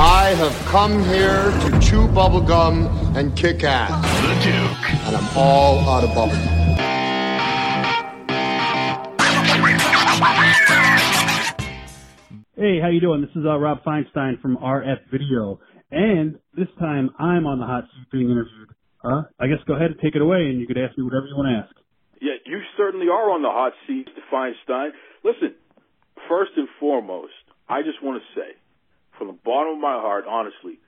I have come here to chew bubblegum and kick ass. the Duke. And I'm all out of bubblegum. Hey, how you doing? This is uh, Rob Feinstein from RF Video, and this time I'm on the hot seat being interviewed. Uh, I guess go ahead and take it away, and you could ask me whatever you want to ask. Yeah, you certainly are on the hot seat, Feinstein. Listen, first and foremost, I just want to say, from the bottom of my heart, honestly,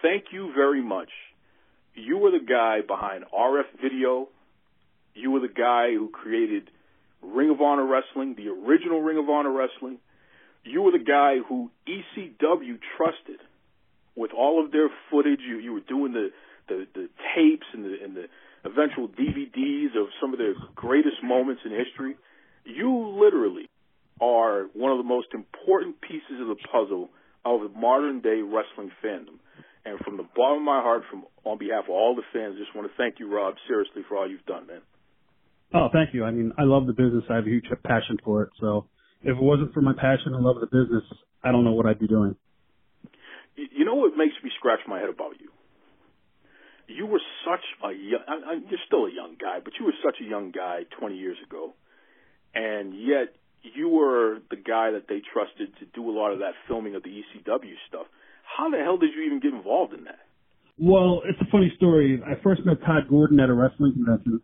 thank you very much. You were the guy behind RF Video. You were the guy who created Ring of Honor Wrestling, the original Ring of Honor Wrestling. You were the guy who ECW trusted with all of their footage. You you were doing the the, the tapes and the and the eventual DVDs of some of their greatest moments in history. You literally are one of the most important pieces of the puzzle of modern day wrestling fandom. And from the bottom of my heart, from on behalf of all the fans, just want to thank you, Rob, seriously for all you've done, man. Oh, thank you. I mean, I love the business. I have a huge passion for it. So if it wasn't for my passion and love of the business, I don't know what I'd be doing. You, you know what makes me scratch my head about you? You were such a young, I, I, you're still a young guy, but you were such a young guy 20 years ago. And yet you were the guy that they trusted to do a lot of that filming of the ECW stuff. How the hell did you even get involved in that? Well, it's a funny story. I first met Todd Gordon at a wrestling convention.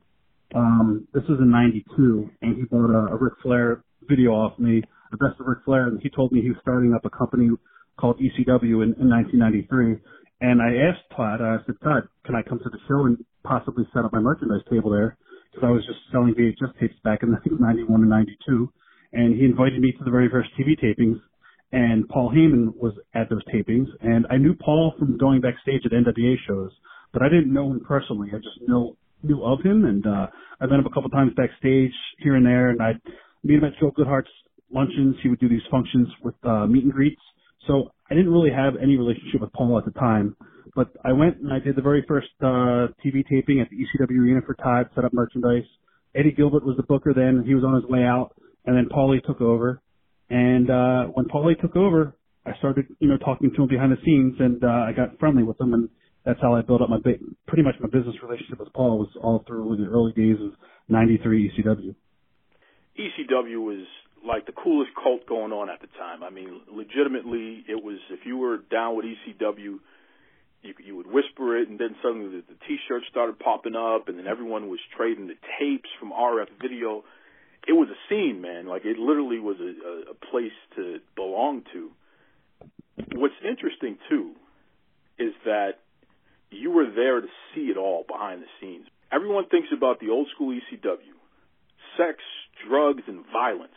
Um, this was in '92, and he bought a, a Ric Flair video off me, the best of Ric Flair, and he told me he was starting up a company called ECW in, in 1993. And I asked Todd, I said, Todd, can I come to the show and possibly set up my merchandise table there? Because I was just selling VHS tapes back in I think 91 and 92. And he invited me to the very first TV tapings. And Paul Heyman was at those tapings. And I knew Paul from going backstage at NWA shows, but I didn't know him personally. I just know, knew of him. And, uh, I met him a couple times backstage here and there. And I'd meet him at Joel Goodhart's luncheons. He would do these functions with, uh, meet and greets. So I didn't really have any relationship with Paul at the time, but I went and I did the very first uh, TV taping at the ECW arena for Todd, set up merchandise. Eddie Gilbert was the booker then; he was on his way out, and then Paulie took over. And uh, when Paulie took over, I started, you know, talking to him behind the scenes, and uh, I got friendly with him, and that's how I built up my ba- pretty much my business relationship with Paul was all through the early days of '93 ECW. ECW was like the coolest cult going on at the time. I mean, legitimately, it was if you were down with ECW, you you would whisper it, and then suddenly the, the T-shirts started popping up, and then everyone was trading the tapes from RF Video. It was a scene, man. Like it literally was a, a, place to belong to. What's interesting too is that you were there to see it all behind the scenes. Everyone thinks about the old school ECW, sex, drugs, and violence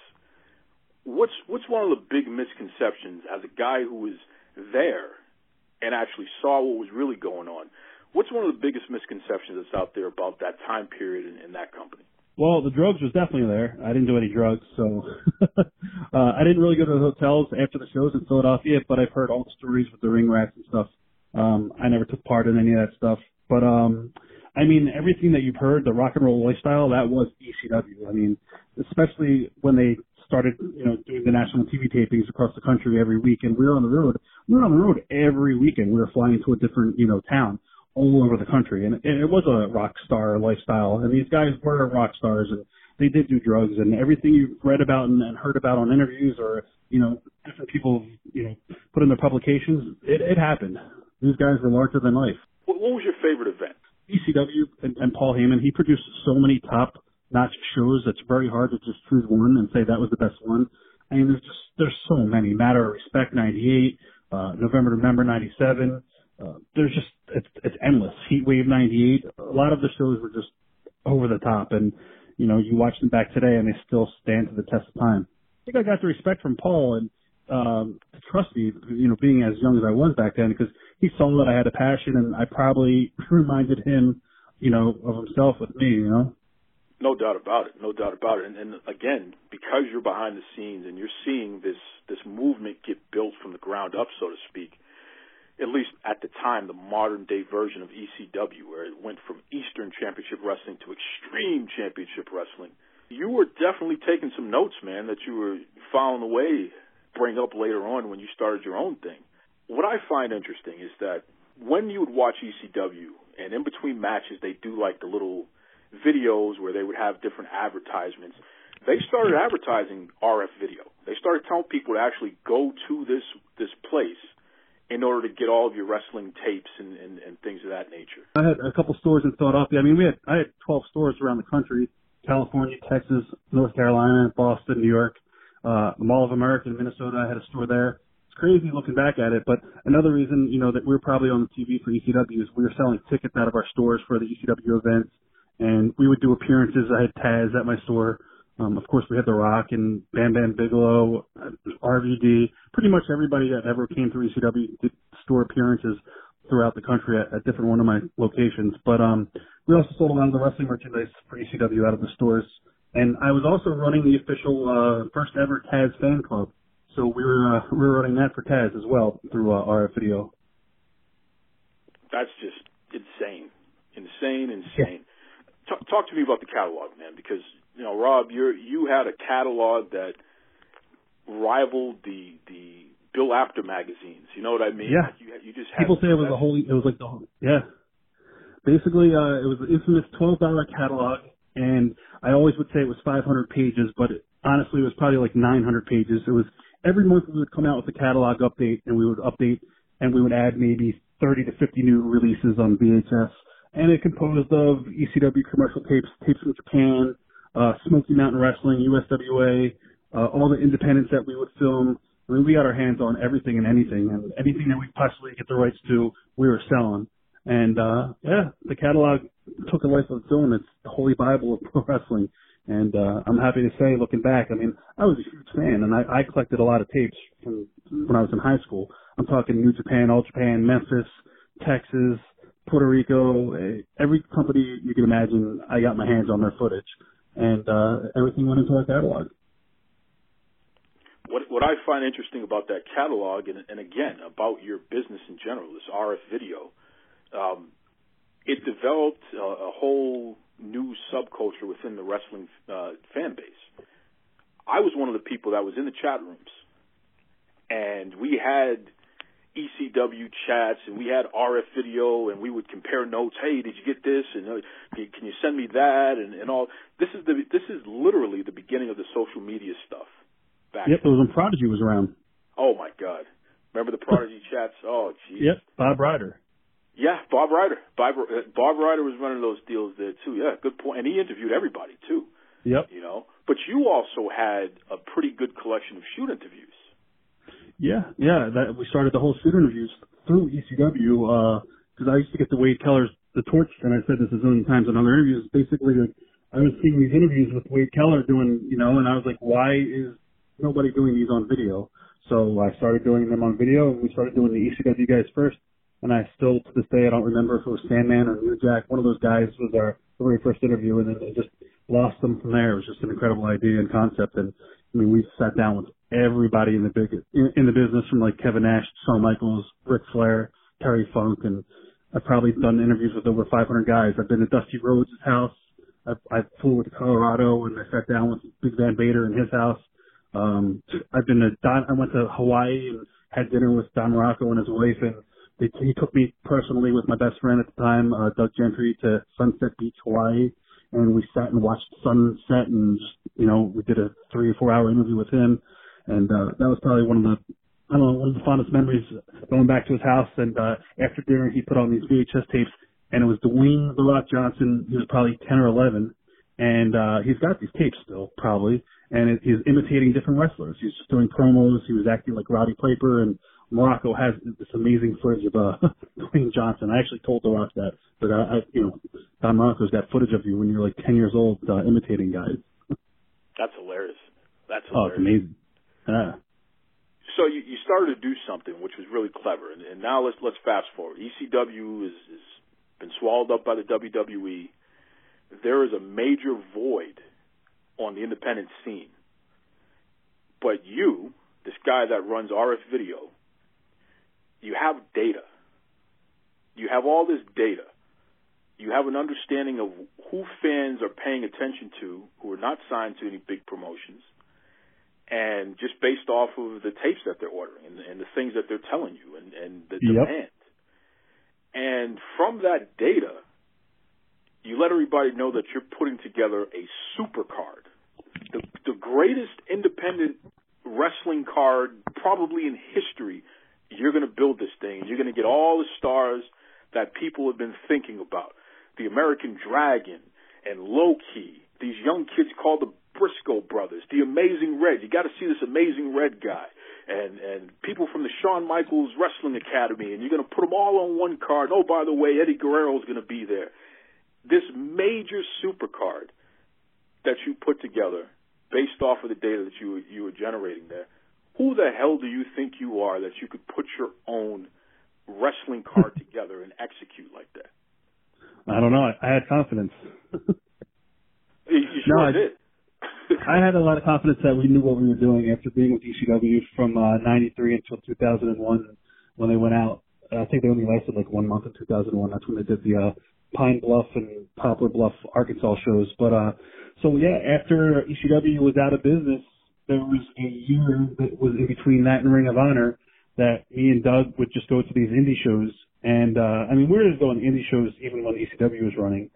what's what's one of the big misconceptions as a guy who was there and actually saw what was really going on? What's one of the biggest misconceptions that's out there about that time period in, in that company? Well, the drugs was definitely there. I didn't do any drugs, so uh, I didn't really go to the hotels after the shows in Philadelphia. But I've heard all the stories with the ring rats and stuff. Um, I never took part in any of that stuff. But um, I mean, everything that you've heard, the rock and roll lifestyle, that was ECW. I mean, especially when they started, you know, doing the national TV tapings across the country every week, and we were on the road. We were on the road every weekend. We were flying to a different, you know, town all over the country, and, and it was a rock star lifestyle. And these guys were rock stars, and they did do drugs, and everything you've read about and, and heard about on interviews, or you know, different people, you know, put in their publications, it, it happened. These guys were larger than life. What, what was your favorite event? ECW and, and Paul Heyman, he produced so many top notch shows that's very hard to just choose one and say that was the best one. I mean, there's just, there's so many. Matter of Respect 98, uh, November to Remember 97. Uh, there's just, it's, it's endless. Heat Wave 98. A lot of the shows were just over the top and, you know, you watch them back today and they still stand to the test of time. I think I got the respect from Paul and, um, trust me, you know, being as young as I was back then because he saw that I had a passion, and I probably reminded him, you know, of himself with me. You know. No doubt about it. No doubt about it. And, and again, because you're behind the scenes and you're seeing this this movement get built from the ground up, so to speak. At least at the time, the modern day version of ECW, where it went from Eastern Championship Wrestling to Extreme Championship Wrestling. You were definitely taking some notes, man, that you were following away, bring up later on when you started your own thing. What I find interesting is that when you would watch ECW, and in between matches, they do like the little videos where they would have different advertisements. They started advertising RF video. They started telling people to actually go to this this place in order to get all of your wrestling tapes and, and, and things of that nature. I had a couple stores in Philadelphia. I mean, we had I had 12 stores around the country: California, Texas, North Carolina, Boston, New York, uh, the Mall of America in Minnesota. I had a store there. It's crazy looking back at it, but another reason, you know, that we were probably on the TV for ECW is we were selling tickets out of our stores for the ECW events and we would do appearances. I had Taz at my store. Um, of course, we had The Rock and Bam Bam Bigelow, RVD. Pretty much everybody that ever came through ECW did store appearances throughout the country at, at different one of my locations. But um, we also sold a lot of the wrestling merchandise for ECW out of the stores. And I was also running the official uh, first ever Taz fan club. So we were uh, we were running that for Taz as well through uh, RF Video. That's just insane, insane, insane talk, talk to me about the catalog, man, because you know, Rob, you you had a catalog that rivaled the the Bill Apter magazines. You know what I mean? Yeah. Like you, you just people say it was a holy. It was like the yeah. Basically, uh, it was the infamous twelve dollar catalog, and I always would say it was five hundred pages, but it, honestly, it was probably like nine hundred pages. It was every month we would come out with a catalog update, and we would update, and we would add maybe thirty to fifty new releases on VHS and it composed of ECW commercial tapes, tapes from Japan, uh, Smoky Mountain Wrestling, USWA, uh, all the independents that we would film. I mean, we got our hands on everything and anything, and anything that we possibly get the rights to, we were selling. And uh, yeah, the catalog took a life of its own. It's the holy bible of pro wrestling. And uh, I'm happy to say, looking back, I mean, I was a huge fan, and I, I collected a lot of tapes from when I was in high school. I'm talking New Japan, All Japan, Memphis, Texas, Puerto Rico, eh, every company you can imagine, I got my hands on their footage, and uh, everything went into our catalog. What what I find interesting about that catalog, and, and again about your business in general, this RF video, um, it developed a, a whole new subculture within the wrestling uh, fan base. I was one of the people that was in the chat rooms, and we had ECW chats, and we had RF video, and we would compare notes. Hey, did you get this? And uh, can you send me that? And, and all. This is the this is literally the beginning of the social media stuff. Back yep, it was when Prodigy was around. Oh my God! Remember the Prodigy chats? Oh, geez. Yep, Bob Ryder. Yeah, Bob Ryder. Bob, uh, Bob Ryder was running those deals there too. Yeah, good point. And he interviewed everybody too. Yep. You know, but you also had a pretty good collection of shoot interviews. Yeah, yeah. That we started the whole shoot interviews through ECW because uh, I used to get the Wade Keller's the torch, and I said this a zillion times in other interviews. Basically, like, I was seeing these interviews with Wade Keller doing, you know, and I was like, why is nobody doing these on video? So I started doing them on video, and we started doing the ECW guys first. And I still, to this day, I don't remember if it was Sandman or New Jack. One of those guys was our very first interview, and then it just lost them from there. It was just an incredible idea and concept. And I mean, we sat down with everybody in the big in, in the business, from like Kevin Nash, Shawn Michaels, Ric Flair, Terry Funk, and I've probably done interviews with over 500 guys. I've been to Dusty Rhodes' house. I, I flew to Colorado and I sat down with Big Van Vader in his house. Um, I've been to Don. I went to Hawaii and had dinner with Don Muraco and his wife, and they, he took me personally with my best friend at the time, uh, Doug Gentry, to Sunset Beach, Hawaii and we sat and watched sunset and you know we did a three or four hour interview with him and uh that was probably one of the I don't know one of the fondest memories going back to his house and uh after dinner he put on these VHS tapes and it was Dwayne the Rock Johnson he was probably 10 or 11 and uh he's got these tapes still probably and it, he's imitating different wrestlers he's just doing promos he was acting like Roddy Piper and Muraco has this amazing footage of uh, Dwayne Johnson. I actually told The Rock that, but I, I you know, Don Muraco's got footage of you when you're like 10 years old uh, imitating guys. That's hilarious. That's hilarious. Oh, it's amazing. Yeah. so you, you started to do something which was really clever, and, and now let's let's fast forward. ECW is, is been swallowed up by the WWE. There is a major void on the independent scene. But you, this guy that runs RF Video, you have data. You have all this data. You have an understanding of who fans are paying attention to who are not signed to any big promotions and just based off of the tapes that they're ordering and, and the things that they're telling you and, and the Yep. demand. And from that data, you let everybody know that you're putting together a super card, the, the greatest independent wrestling card probably in history. You're going to build this thing. You're going to get all the stars that people have been thinking about. The American Dragon and Low Ki, these young kids called the Briscoe brothers, the Amazing Red. You got to see this Amazing Red guy, and and people from the Shawn Michaels Wrestling Academy, and you're going to put them all on one card. Oh, by the way, Eddie Guerrero is going to be there. This major super card that you put together, based off of the data that you you were generating there. Who the hell do you think you are that you could put your own wrestling card together and execute like that? I don't know. I, I had confidence. You, you sure No, I- did. I had a lot of confidence that we knew what we were doing after being with ECW from uh, 93 until 2001 when they went out. I think they only lasted like one month in 2001. That's when they did the uh, Pine Bluff and Poplar Bluff, Arkansas shows. But uh, so yeah, after ECW was out of business, there was a year that was in between that and Ring of Honor that me and Doug would just go to these indie shows. And uh, I mean, we were just going to indie shows even when ECW was running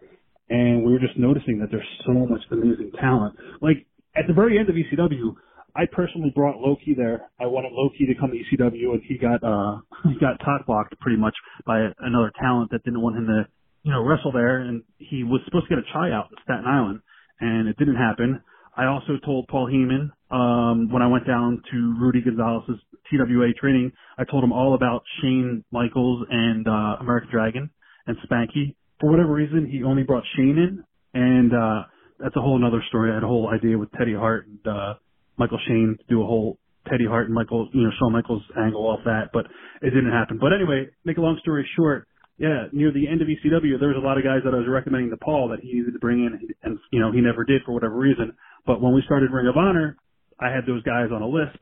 and we were just noticing that there's so much amazing talent. Like at the very end of ECW, I personally brought Low Ki there. I wanted Low Ki to come to ECW, and he got uh he got top blocked pretty much by another talent that didn't want him to you know wrestle there, and he was supposed to get a tryout in Staten Island, and it didn't happen. I also told Paul Heyman um, when I went down to Rudy Gonzalez's TWA training. I told him all about Shane Michaels and uh, American Dragon and Spanky for whatever reason, he only brought Shane in, and uh, that's a whole another story. I had a whole idea with Teddy Hart and uh, Michael Shane to do a whole Teddy Hart and Michael, you know, Shawn Michaels angle off that, but it didn't happen. But anyway, make a long story short, yeah, near the end of ECW, there was a lot of guys that I was recommending to Paul that he needed to bring in, and you know, he never did for whatever reason. But when we started Ring of Honor, I had those guys on a list.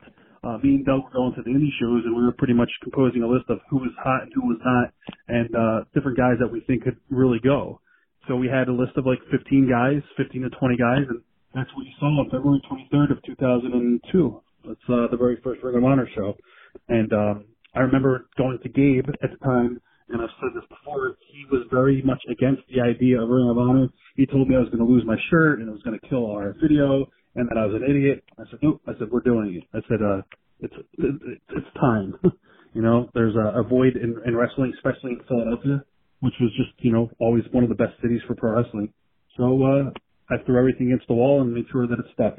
Uh, me and Doug were going to the indie shows, and we were pretty much composing a list of who was hot and who was not, and uh, different guys that we think could really go. So we had a list of like 15 guys, 15 to 20 guys, and that's what you saw on February 23rd of 2002. That's uh, the very first Ring of Honor show. And um, I remember going to Gabe at the time, and I've said this before, he was very much against the idea of Ring of Honor. He told me I was going to lose my shirt and it was going to kill RF Video and that I was an idiot. I said, nope. I said, we're doing it. I said, uh, it's, it's, it's time. you know, there's a, a void in, in wrestling, especially in Philadelphia, which was just, you know, always one of the best cities for pro wrestling. So, uh, I threw everything against the wall and made sure that it stuck.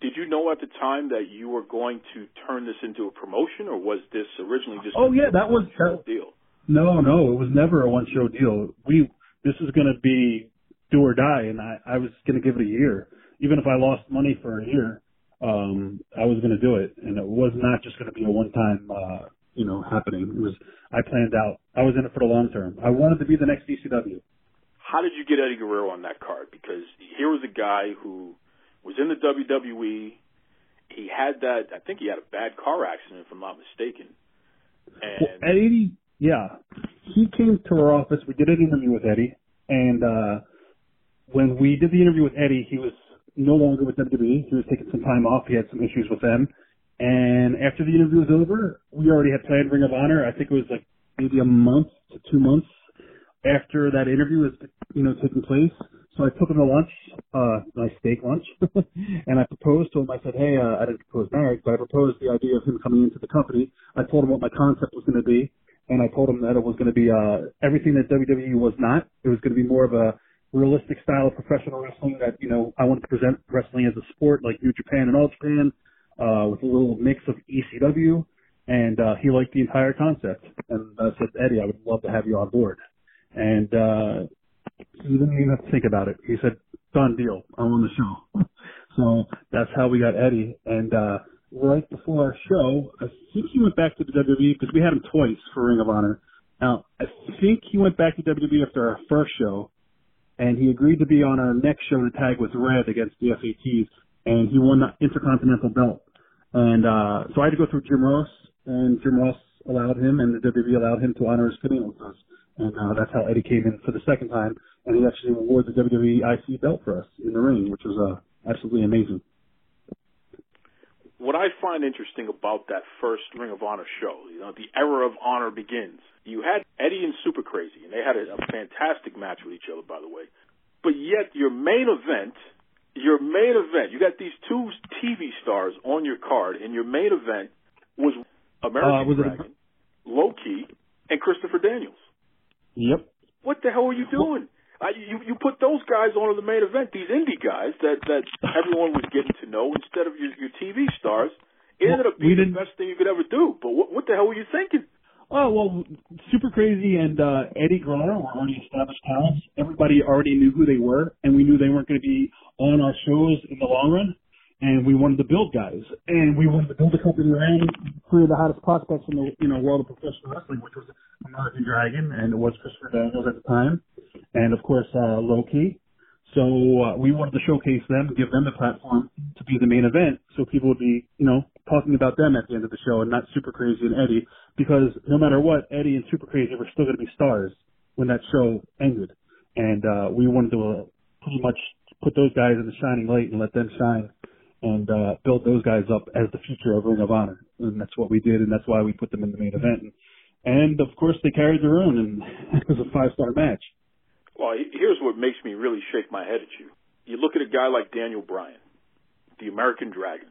Did you know at the time that you were going to turn this into a promotion, or was this originally just Oh, yeah, that was- a that- deal? No, no, it was never a one show deal. We this is going to be do or die, and I I was going to give it a year, even if I lost money for a year. Um, I was going to do it, and it was not just going to be a one time, uh, you know, happening. It was I planned out. I was in it for the long term. I wanted to be the next ECW. How did you get Eddie Guerrero on that card? Because here was a guy who was in the WWE. He had that. I think he had a bad car accident, if I'm not mistaken. And Well, Eddie, yeah, he came to our office. We did an interview with Eddie, and uh, when we did the interview with Eddie, he was no longer with WWE. He was taking some time off. He had some issues with them. And after the interview was over, we already had planned Ring of Honor. I think it was like maybe a month to two months after that interview was, you know, taking place. So I took him to lunch, uh, nice steak lunch, and I proposed to him. I said, hey, uh, I didn't propose marriage, but I proposed the idea of him coming into the company. I told him what my concept was going to be, and I told him that it was going to be uh, everything that WWE was not. It was going to be more of a realistic style of professional wrestling that, you know, I wanted to present wrestling as a sport like New Japan and All Japan, uh, with a little mix of ECW, and uh, he liked the entire concept. And I said, Eddie, I would love to have you on board. And uh, he didn't even have to think about it. He said, done deal. I'm on the show. so that's how we got Eddie. And uh, right before our show. I think he went back to the WWE because we had him twice for Ring of Honor. Now, I think he went back to WWE after our first show, and he agreed to be on our next show to tag with Red against the SATs, and he won the Intercontinental belt. And uh, so I had to go through Jim Ross, and Jim Ross allowed him, and the WWE allowed him to honor his commitment with us. And uh, that's how Eddie came in for the second time, and he actually wore the WWE IC belt for us in the ring, which was uh, absolutely amazing what I find interesting about that first Ring of Honor show, you know, the era of honor begins. You had Eddie and Super Crazy, and they had a, a fantastic match with each other, by the way. But yet, your main event, your main event, you got these two TV stars on your card, and your main event was American uh, was Dragon, Low Ki, and Christopher Daniels. Yep. What the hell are you doing? I, you you put those guys on the main event, these indie guys that that everyone was getting to know instead of your your TV stars. It well, ended up being the best thing you could ever do. But what what the hell were you thinking? Oh well, Super Crazy and uh, Eddie Guerrero were already established talents. Everybody already knew who they were, and we knew they weren't going to be on our shows in the long run. And we wanted to build guys, and we wanted to build a company around three of the hottest prospects in the you know world of professional wrestling, which was American Dragon, and it was Christopher Daniels at the time and of course uh, Low Ki. So uh, we wanted to showcase them, give them the platform to be the main event, so people would be, you know, talking about them at the end of the show and not Super Crazy and Eddie, because no matter what, Eddie and Super Crazy were still going to be stars when that show ended, and uh, we wanted to uh, pretty much put those guys in the shining light and let them shine, and uh, build those guys up as the future of Ring of Honor, and that's what we did, and that's why we put them in the main event. And, and of course, they carried their own, and it was a five star match. Well, here's what makes me really shake my head at you. You look at a guy like Daniel Bryan, the American Dragon,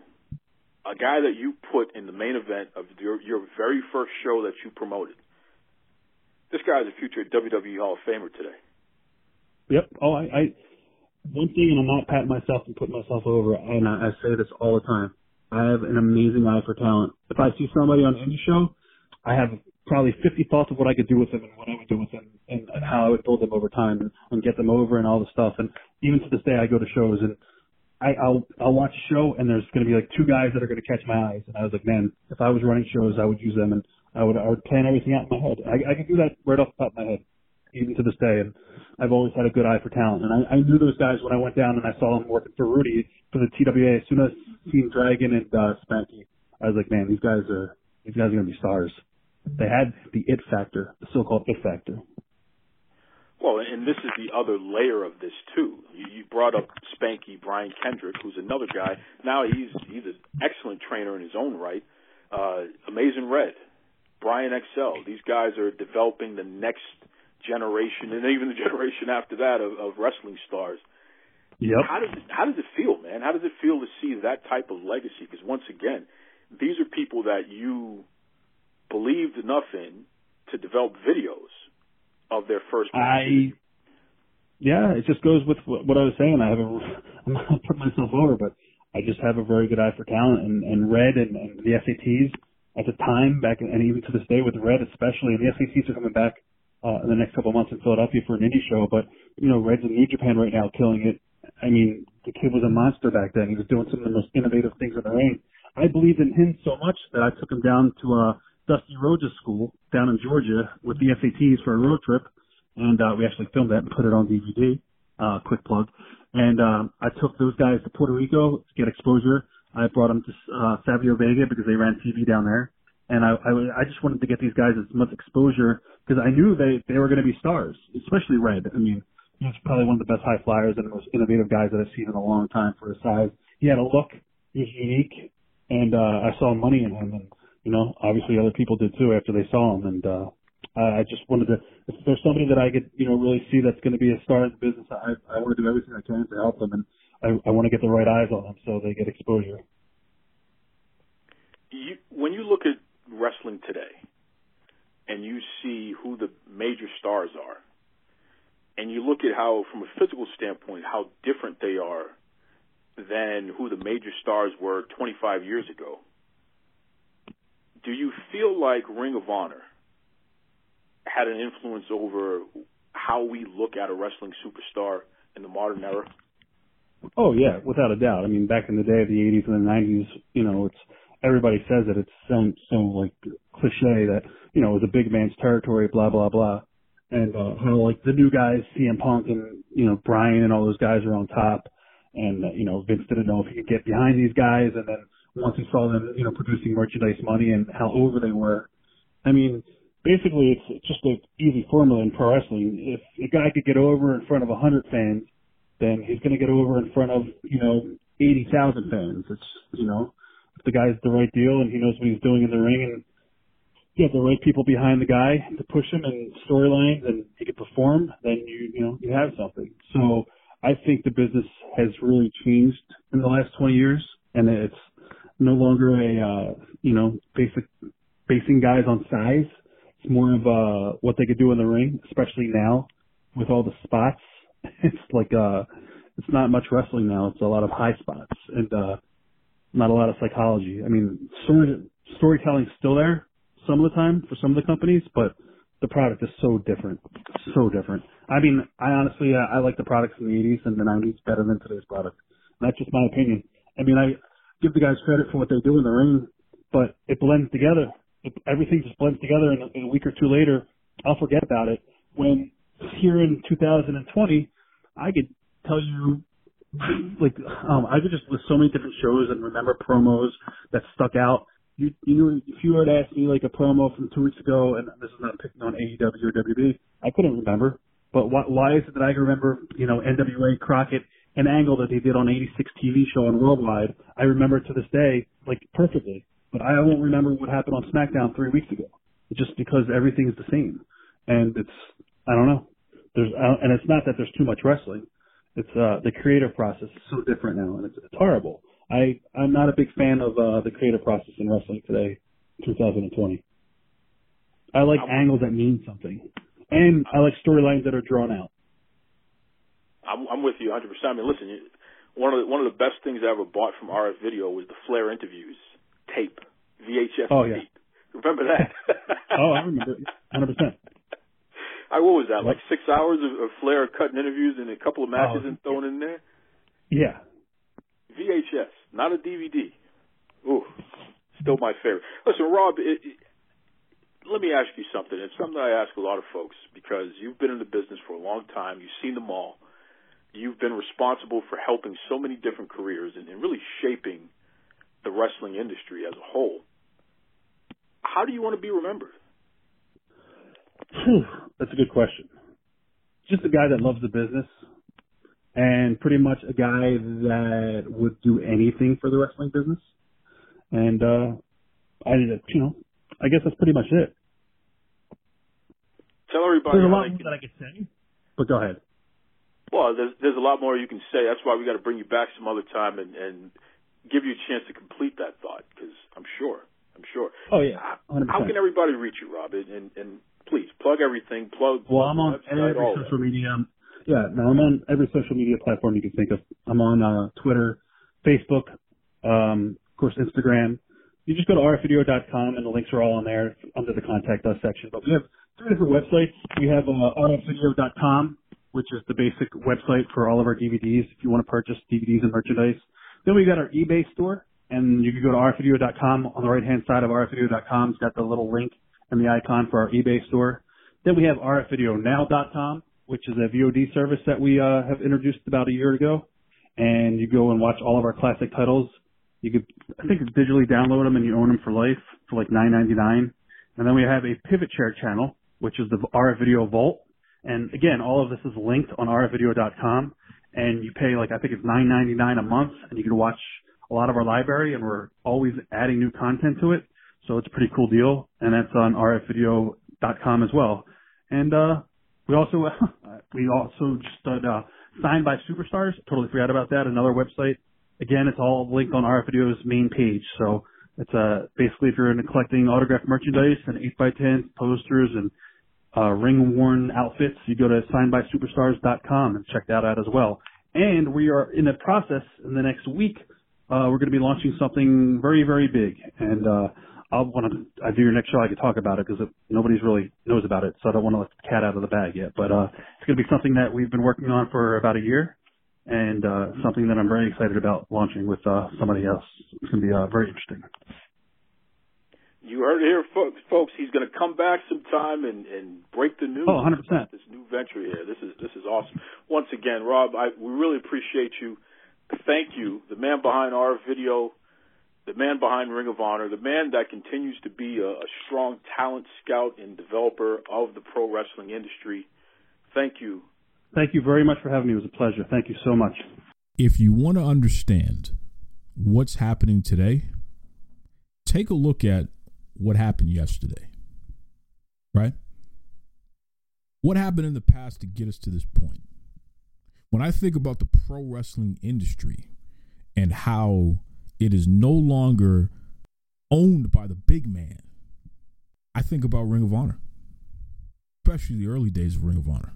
a guy that you put in the main event of your, your very first show that you promoted. This guy is a future WWE Hall of Famer today. Yep. Oh, I, I one thing, and I'm not patting myself and putting myself over, and I, I say this all the time. I have an amazing eye for talent. If I see somebody on any show, I have probably 50 thoughts of what I could do with them and what I would do with them and, and how I would build them over time and, and get them over and all the stuff. And even to this day, I go to shows and I, I'll I'll watch a show and there's going to be like two guys that are going to catch my eyes. And I was like, man, if I was running shows, I would use them and I would I would plan everything out in my head. I, I can do that right off the top of my head, even to this day. And I've always had a good eye for talent. And I, I knew those guys when I went down and I saw them working for Rudy for the TWA. As soon as I seen Dragon and uh, Spanky, I was like, man, these guys are these guys are to be stars. They had the it factor, the so-called it factor. Well, and this is the other layer of this too. You, you brought up Spanky Brian Kendrick, who's another guy. Now he's he's an excellent trainer in his own right. Uh, Amazing Red, Brian XL. These guys are developing the next generation, and even the generation after that of, of wrestling stars. Yep. How does it, how does it feel, man? How does it feel to see that type of legacy? Because once again, these are people that you believed enough in to develop videos of their first. I yeah, it just goes with what I was saying. I have a I'm not putting myself over, but I just have a very good eye for talent and and Red and, and the SATs at the time back and even to this day with Red especially and the SATs are coming back uh, in the next couple of months in Philadelphia for an indie show. But you know, Red's in New Japan right now, killing it. I mean, the kid was a monster back then. He was doing some of the most innovative things in the ring. I believed in him so much that I took him down to uh Dusty Rhodes' school down in Georgia with the SATs for a road trip, and uh, we actually filmed that and put it on DVD. Uh, quick plug. And um, I took those guys to Puerto Rico to get exposure. I brought them to uh, Savio Vega because they ran TV down there, and I, I I just wanted to get these guys as much exposure because I knew they they were going to be stars, especially Red. I mean, he's probably one of the best high flyers and most innovative guys that I've seen in a long time for his size. He had a look, he was unique, and uh, I saw money in him. And you know, obviously other people did too after they saw him. And uh, I just wanted to, if there's somebody that I could, you know, really see that's going to be a star in the business, I, I want to do everything I can to help them, and I, I want to get the right eyes on them so they get exposure. You, when you look at wrestling today, and you see who the major stars are, and you look at how, from a physical standpoint, how different they are than who the major stars were 25 years ago do you feel like Ring of Honor had an influence over how we look at a wrestling superstar in the modern era? Oh yeah, without a doubt. I mean, back in the day of the '80s and the '90s, you know, it's everybody says it. It's so so like cliche that you know it was a big man's territory, blah blah blah, and uh, how like the new guys, CM Punk and you know Bryan and all those guys are on top, and uh, you know Vince didn't know if he could get behind these guys, and then once he saw them, you know, producing merchandise money and how over they were, I mean, basically it's just an easy formula in pro wrestling. If a guy could get over in front of a hundred fans, then he's going to get over in front of you know eighty thousand fans. It's you know the guy's the right deal and he knows what he's doing in the ring and you have the right people behind the guy to push him and storylines and he can perform, then you you know you have something. So I think the business has really changed in the last 20 years, and it's no longer a uh, you know basic basing guys on size. It's more of uh, what they could do in the ring, especially now with all the spots. It's like uh, it's not much wrestling now. It's a lot of high spots and uh, not a lot of psychology. I mean, story storytelling's still there some of the time for some of the companies, but the product is so different, so different. I mean, I honestly, uh, I like the products in the 80s and the 90s better than today's product. And that's just my opinion. I mean, I give the guys credit for what they do in the ring, but it blends together. It, everything just blends together, and a, a week or two later, I'll forget about it. When here in 2020, I could tell you like um I could just list so many different shows and remember promos that stuck out. You you know if you were to ask me like a promo from two weeks ago and this is not picking on AEW or WB, I couldn't remember. But why why is it that I can remember, you know, NWA Crockett an angle that they did on 86 TV show on Worldwide, I remember to this day, like perfectly. But I won't remember what happened on SmackDown three weeks ago. Just because everything is the same. And it's, I don't know. There's, and it's not that there's too much wrestling. It's, uh, the creative process is so different now and it's, it's horrible. I, I'm not a big fan of, uh, the creative process in wrestling today, 2020. I like angles that mean something. And I like storylines that are drawn out. I'm, I'm with you 100. percent I mean, listen, you, one of the, one of the best things I ever bought from RF Video was the Flair interviews tape, VHS oh, yeah. tape. Remember that? oh, I remember, 100. percent I what was that? Like six hours of, of Flair cutting interviews and a couple of matches oh, and throwing in there. Yeah. VHS, not a DVD. Ooh, still my favorite. Listen, Rob, it, it, let me ask you something. It's something I ask a lot of folks because you've been in the business for a long time. You've seen them all you've been responsible for helping so many different careers and, and really shaping the wrestling industry as a whole. How do you want to be remembered? That's a good question. Just a guy that loves the business and pretty much a guy that would do anything for the wrestling business. And uh I you know, I guess that's pretty much it. Tell everybody There's a lot more that I could say. But go ahead. Well, there's there's a lot more you can say. That's why we got to bring you back some other time and and give you a chance to complete that thought because I'm sure I'm sure. Oh yeah, 100%. how can everybody reach you, Rob? And and please plug everything. Plug. Well, I'm on website, every social media. Yeah, no, I'm on every social media platform you can think of. I'm on uh, Twitter, Facebook, um, of course Instagram. You just go to rfvideo.com and the links are all on there under the contact us section. But we have three different websites. We have uh, rfvideo.com which is the basic website for all of our DVDs if you want to purchase DVDs and merchandise. Then we've got our eBay store, and you can go to rfvideo.com. On the right hand side of rfvideo.com, it's got the little link and the icon for our eBay store. Then we have rfvideonow.com, which is a VOD service that we uh, have introduced about a year ago, and you go and watch all of our classic titles. You could, I think, digitally download them and you own them for life for like $9.99. And then we have a Pivotshare channel, which is the RF Video Vault, and again, all of this is linked on rfvideo.com and you pay like, I think it's $9.99 a month and you can watch a lot of our library and we're always adding new content to it. So it's a pretty cool deal. And that's on rfvideo.com as well. And, uh, we also, we also just, uh, signed by superstars. Totally forgot about that. Another website. Again, it's all linked on RF Video's main page. So it's, uh, basically if you're into collecting autographed merchandise and 8x10 posters and uh, ring worn outfits, you go to signedbysuperstars.com and check that out as well. And we are in the process in the next week. Uh, we're going to be launching something very, very big. And, uh, I'll want to, I do your next show, I could talk about it because nobody's really knows about it. So I don't want to let the cat out of the bag yet. But, uh, it's going to be something that we've been working on for about a year and, uh, something that I'm very excited about launching with, uh, somebody else. It's going to be, uh, very interesting. You heard it here, folks. Folks, he's going to come back sometime and, and break the news. Oh, 100%. about This new venture here. This is this is awesome. Once again, Rob, I we really appreciate you. Thank you, the man behind RF Video, the man behind Ring of Honor, the man that continues to be a, a strong talent scout and developer of the pro wrestling industry. Thank you. Thank you very much for having me. It was a pleasure. Thank you so much. If you want to understand what's happening today, take a look at what happened yesterday. Right? What happened in the past to get us to this point? When I think about the pro wrestling industry and how it is no longer owned by the big man, I think about Ring of Honor, especially the early days of Ring of Honor.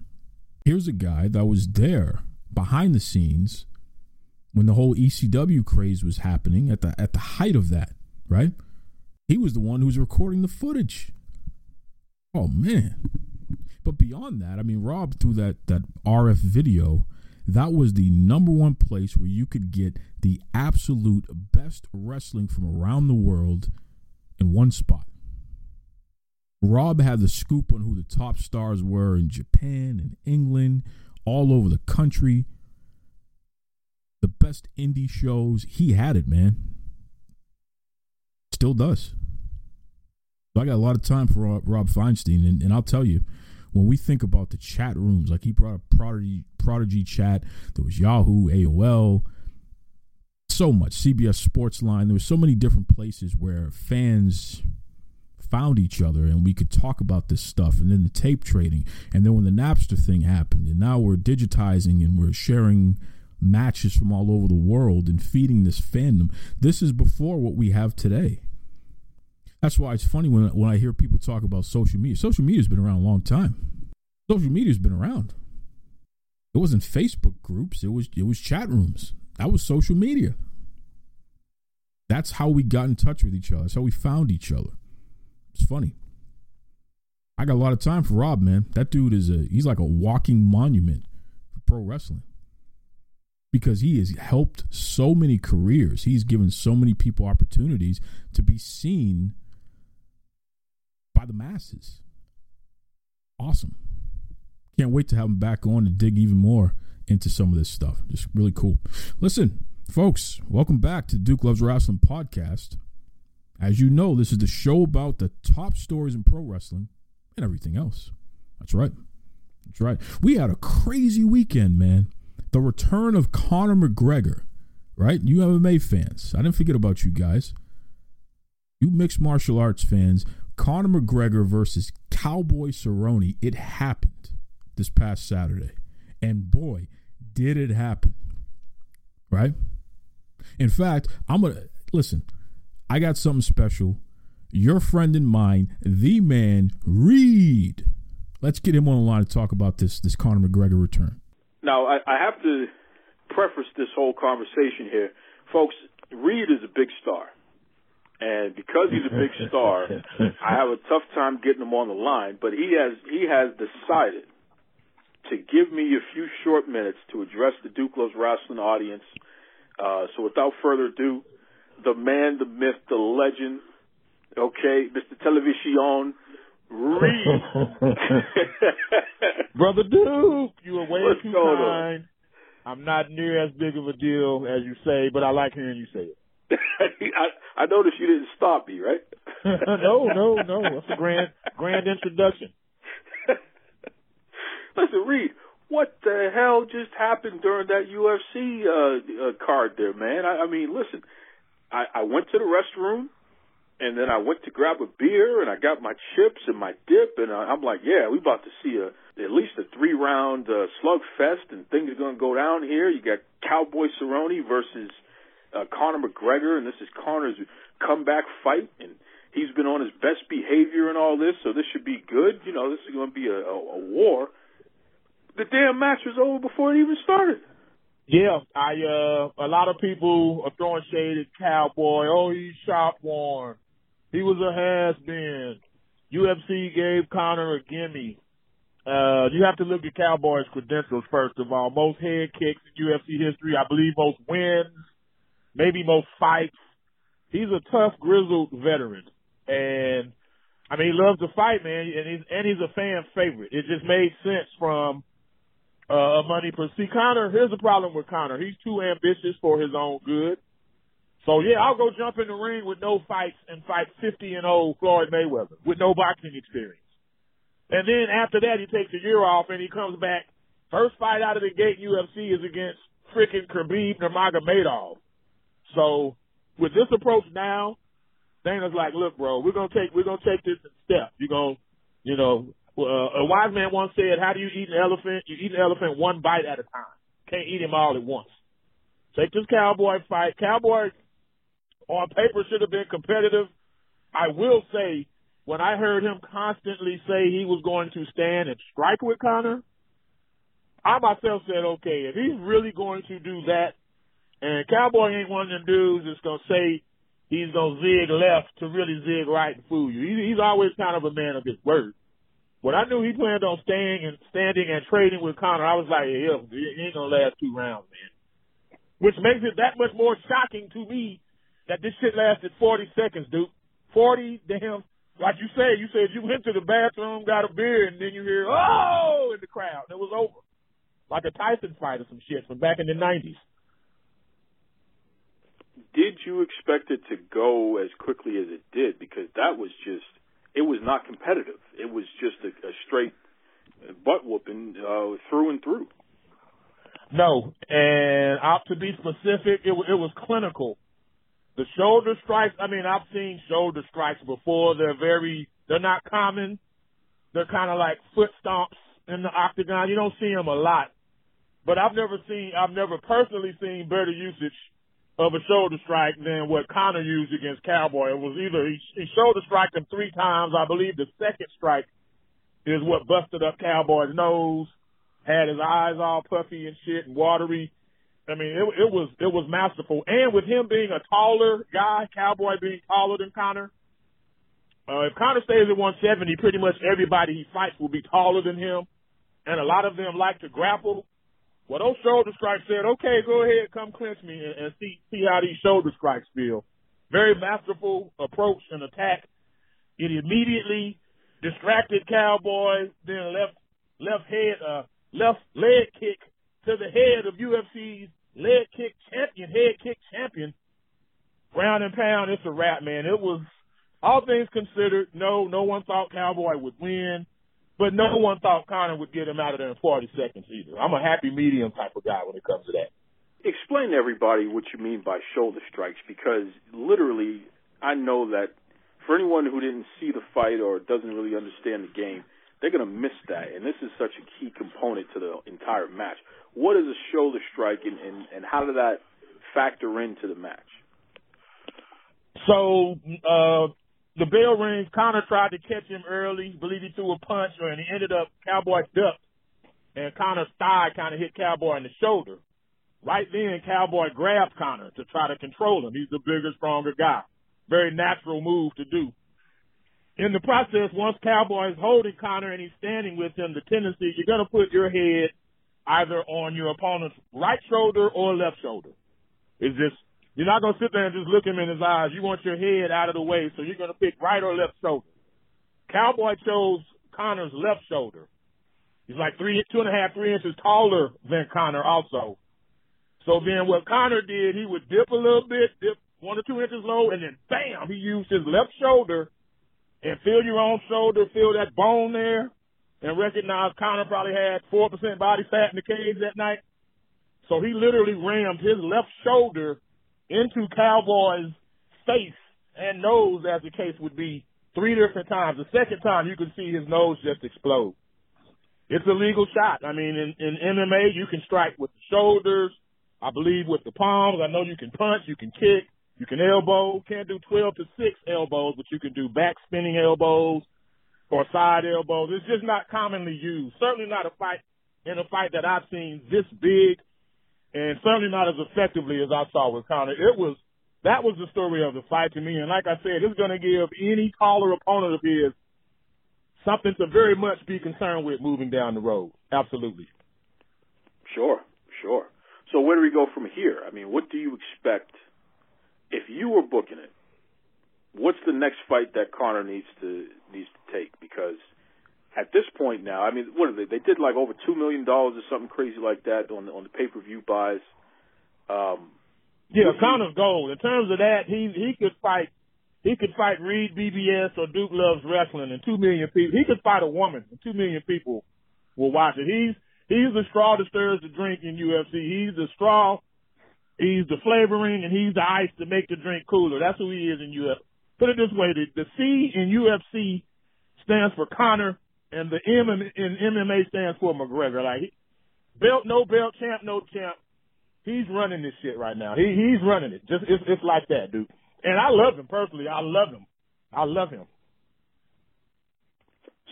Here's a guy that was there behind the scenes when the whole ECW craze was happening at the at the height of that, right? He was the one who was recording the footage. Oh man. But beyond that, I mean Rob through that that RF video, that was the number one place where you could get the absolute best wrestling from around the world in one spot. Rob had the scoop on who the top stars were in Japan and England, all over the country. The best indie shows. He had it, man. Still does. So I got a lot of time for Rob, Feinstein, and, and I'll tell you, when we think about the chat rooms, like he brought up Prodigy, Prodigy chat, there was Yahoo, AOL, so much CBS Sports Line, There were so many different places where fans found each other and we could talk about this stuff and then the tape trading. And then when the Napster thing happened and now we're digitizing and we're sharing matches from all over the world and feeding this fandom this is before what we have today that's why it's funny when when I hear people talk about social media social media's been around a long time social media's been around it wasn't Facebook groups it was it was chat rooms that was social media that's how we got in touch with each other that's how we found each other it's funny. I got a lot of time for Rob, man. That dude is a he's like a walking monument for pro wrestling. Because he has helped so many careers. He's given so many people opportunities to be seen by the masses. Awesome. Can't wait to have him back on to dig even more into some of this stuff. Just really cool. Listen, folks, welcome back to Duke Loves Wrestling podcast. As you know, this is the show about the top stories in pro wrestling and everything else. That's right. That's right. We had a crazy weekend, man. The return of Conor McGregor, right? You MMA fans. I didn't forget about you guys. You mixed martial arts fans. Conor McGregor versus Cowboy Cerrone. It happened this past Saturday. And boy, did it happen. Right? In fact, I'm going to listen. I got something special. Your friend and mine, the man Reed. Let's get him on the line to talk about this this Conor McGregor return. Now, I, I have to preface this whole conversation here, folks. Reed is a big star, and because he's a big star, I have a tough time getting him on the line. But he has he has decided to give me a few short minutes to address the Duke Loves Wrestling audience. Uh, so, without further ado, the man, the myth, the legend. Okay, Mr. Television, Reed. Brother Duke, you are way What's too kind. I'm not near as big of a deal as you say, but I like hearing you say it. I, I noticed you didn't stop me, right? no, no, no. That's a grand, grand introduction. Listen, Reed, what the hell just happened during that UFC uh, uh, card there, man? I, I mean, listen, I, I went to the restroom and then I went to grab a beer and I got my chips and my dip and I, I'm like, yeah, we about to see a at least a three round uh, slugfest and things are going to go down here. You got Cowboy Cerrone versus uh, Conor McGregor and this is Conor's comeback fight and he's been on his best behavior and all this, so this should be good. You know, this is going to be a, a, a war. The damn match was over before it even started. Yeah, I uh a lot of people are throwing shade at Cowboy. Oh, he's shop worn. He was a has been. UFC gave Conor a gimme. Uh, you have to look at Cowboy's credentials first of all. Most head kicks in UFC history. I believe most wins, maybe most fights. He's a tough, grizzled veteran. and I mean he loves to fight, man, and he's and he's a fan favorite. It just made sense from uh money per see Conor. Here's the problem with Conor. He's too ambitious for his own good. So yeah, I'll go jump in the ring with no fights and fight 50 and old Floyd Mayweather with no boxing experience. And then after that, he takes a year off and he comes back. First fight out of the gate UFC is against freaking Khabib Nurmagomedov. So with this approach now, Dana's like, look, bro, we're gonna take we're gonna take this in steps. You're gonna, you know, uh, a wise man once said, how do you eat an elephant? You eat an elephant one bite at a time. Can't eat him all at once. Take this cowboy fight. Cowboy on paper should have been competitive. I will say, when I heard him constantly say he was going to stand and strike with Conor, I myself said, okay, if he's really going to do that, and Cowboy ain't one of them dudes that's gonna say he's gonna zig left to really zig right and fool you. He, he's always kind of a man of his word. When I knew he planned on staying and standing and trading with Conor, I was like, yeah, he ain't gonna last two rounds, man. Which makes it that much more shocking to me that this shit lasted 40 seconds, dude. 40 damn, like you said, you said you went to the bathroom, got a beer, and then you hear, oh, in the crowd. It was over. Like a Tyson fight or some shit from back in the 90s. Did you expect it to go as quickly as it did? Because that was just, it was not competitive. It was just a, a straight butt whooping uh, through and through. No, and uh, to be specific, it, it was clinical. The shoulder strikes, I mean, I've seen shoulder strikes before. They're very, they're not common. They're kind of like foot stomps in the octagon. You don't see them a lot. But I've never seen, I've never personally seen better usage of a shoulder strike than what Conor used against Cowboy. It was either he, he shoulder struck him three times. I believe the second strike is what busted up Cowboy's nose, had his eyes all puffy and shit and watery. I mean, it, it was it was masterful. And with him being a taller guy, Cowboy being taller than Conor, uh, if Conor stays at 170, pretty much everybody he fights will be taller than him, and a lot of them like to grapple. Well, those shoulder strikes said, okay, go ahead, come clinch me and, and see see how these shoulder strikes feel. Very masterful approach and attack. It immediately distracted Cowboy, then left left head uh left leg kick to the head of UFC's leg kick champion, head kick champion. Ground and pound, it's a wrap, man. It was all things considered, no, no one thought Cowboy would win. But no one thought Conor would get him out of there in 40 seconds either. I'm a happy medium type of guy when it comes to that. Explain to everybody what you mean by shoulder strikes because literally, I know that for anyone who didn't see the fight or doesn't really understand the game, they're going to miss that. And this is such a key component to the entire match. What is a shoulder strike and, and, and how did that factor into the match? So, uh, the bell rings. Conor tried to catch him early. Believe he threw a punch, and he ended up Cowboy ducked, and Conor's thigh kind of hit Cowboy in the shoulder. Right then, Cowboy grabbed Conor to try to control him. He's the bigger, stronger guy. Very natural move to do. In the process, once Cowboy is holding Conor and he's standing with him, the tendency you're going to put your head either on your opponent's right shoulder or left shoulder. Is just you're not gonna sit there and just look him in his eyes. You want your head out of the way, so you're gonna pick right or left shoulder. Cowboy chose Conor's left shoulder. He's like three, two and a half, three inches taller than Conor also. So then what Conor did, he would dip a little bit, dip one or two inches low, and then bam, he used his left shoulder and feel your own shoulder, feel that bone there, and recognize Conor probably had 4% body fat in the cage that night. So he literally rammed his left shoulder into Cowboy's face and nose, as the case would be, three different times. The second time, you can see his nose just explode. It's a legal shot. I mean, in, in MMA, you can strike with the shoulders. I believe with the palms. I know you can punch, you can kick, you can elbow. Can't do 12 to 6 elbows, but you can do back spinning elbows or side elbows. It's just not commonly used. Certainly not a fight in a fight that I've seen this big and certainly not as effectively as I saw with Conor. It was that was the story of the fight to me, and like I said, it's going to give any caller opponent of his something to very much be concerned with moving down the road. Absolutely. Sure, sure. So where do we go from here? I mean, what do you expect if you were booking it? what's the next fight that Conor needs to needs to take? Because at this point now, I mean, what are they? They did like over two million dollars or something crazy like that on the, on the pay per view buys. Um, yeah, Conor's gold. In terms of that, he he could fight. He could fight Reed BBS or Duke Loves Wrestling, and two million people. He could fight a woman, and two million people will watch it. He's he's the straw that stirs the drink in UFC. He's the straw. He's the flavoring, and he's the ice to make the drink cooler. That's who he is in UFC. Put it this way: the, the C in UFC stands for Conor, and the M in, in MMA stands for McGregor. Like belt, no belt, champ, no champ. He's running this shit right now. He he's running it. Just it's it's like that, dude. And I love him personally. I love him. I love him.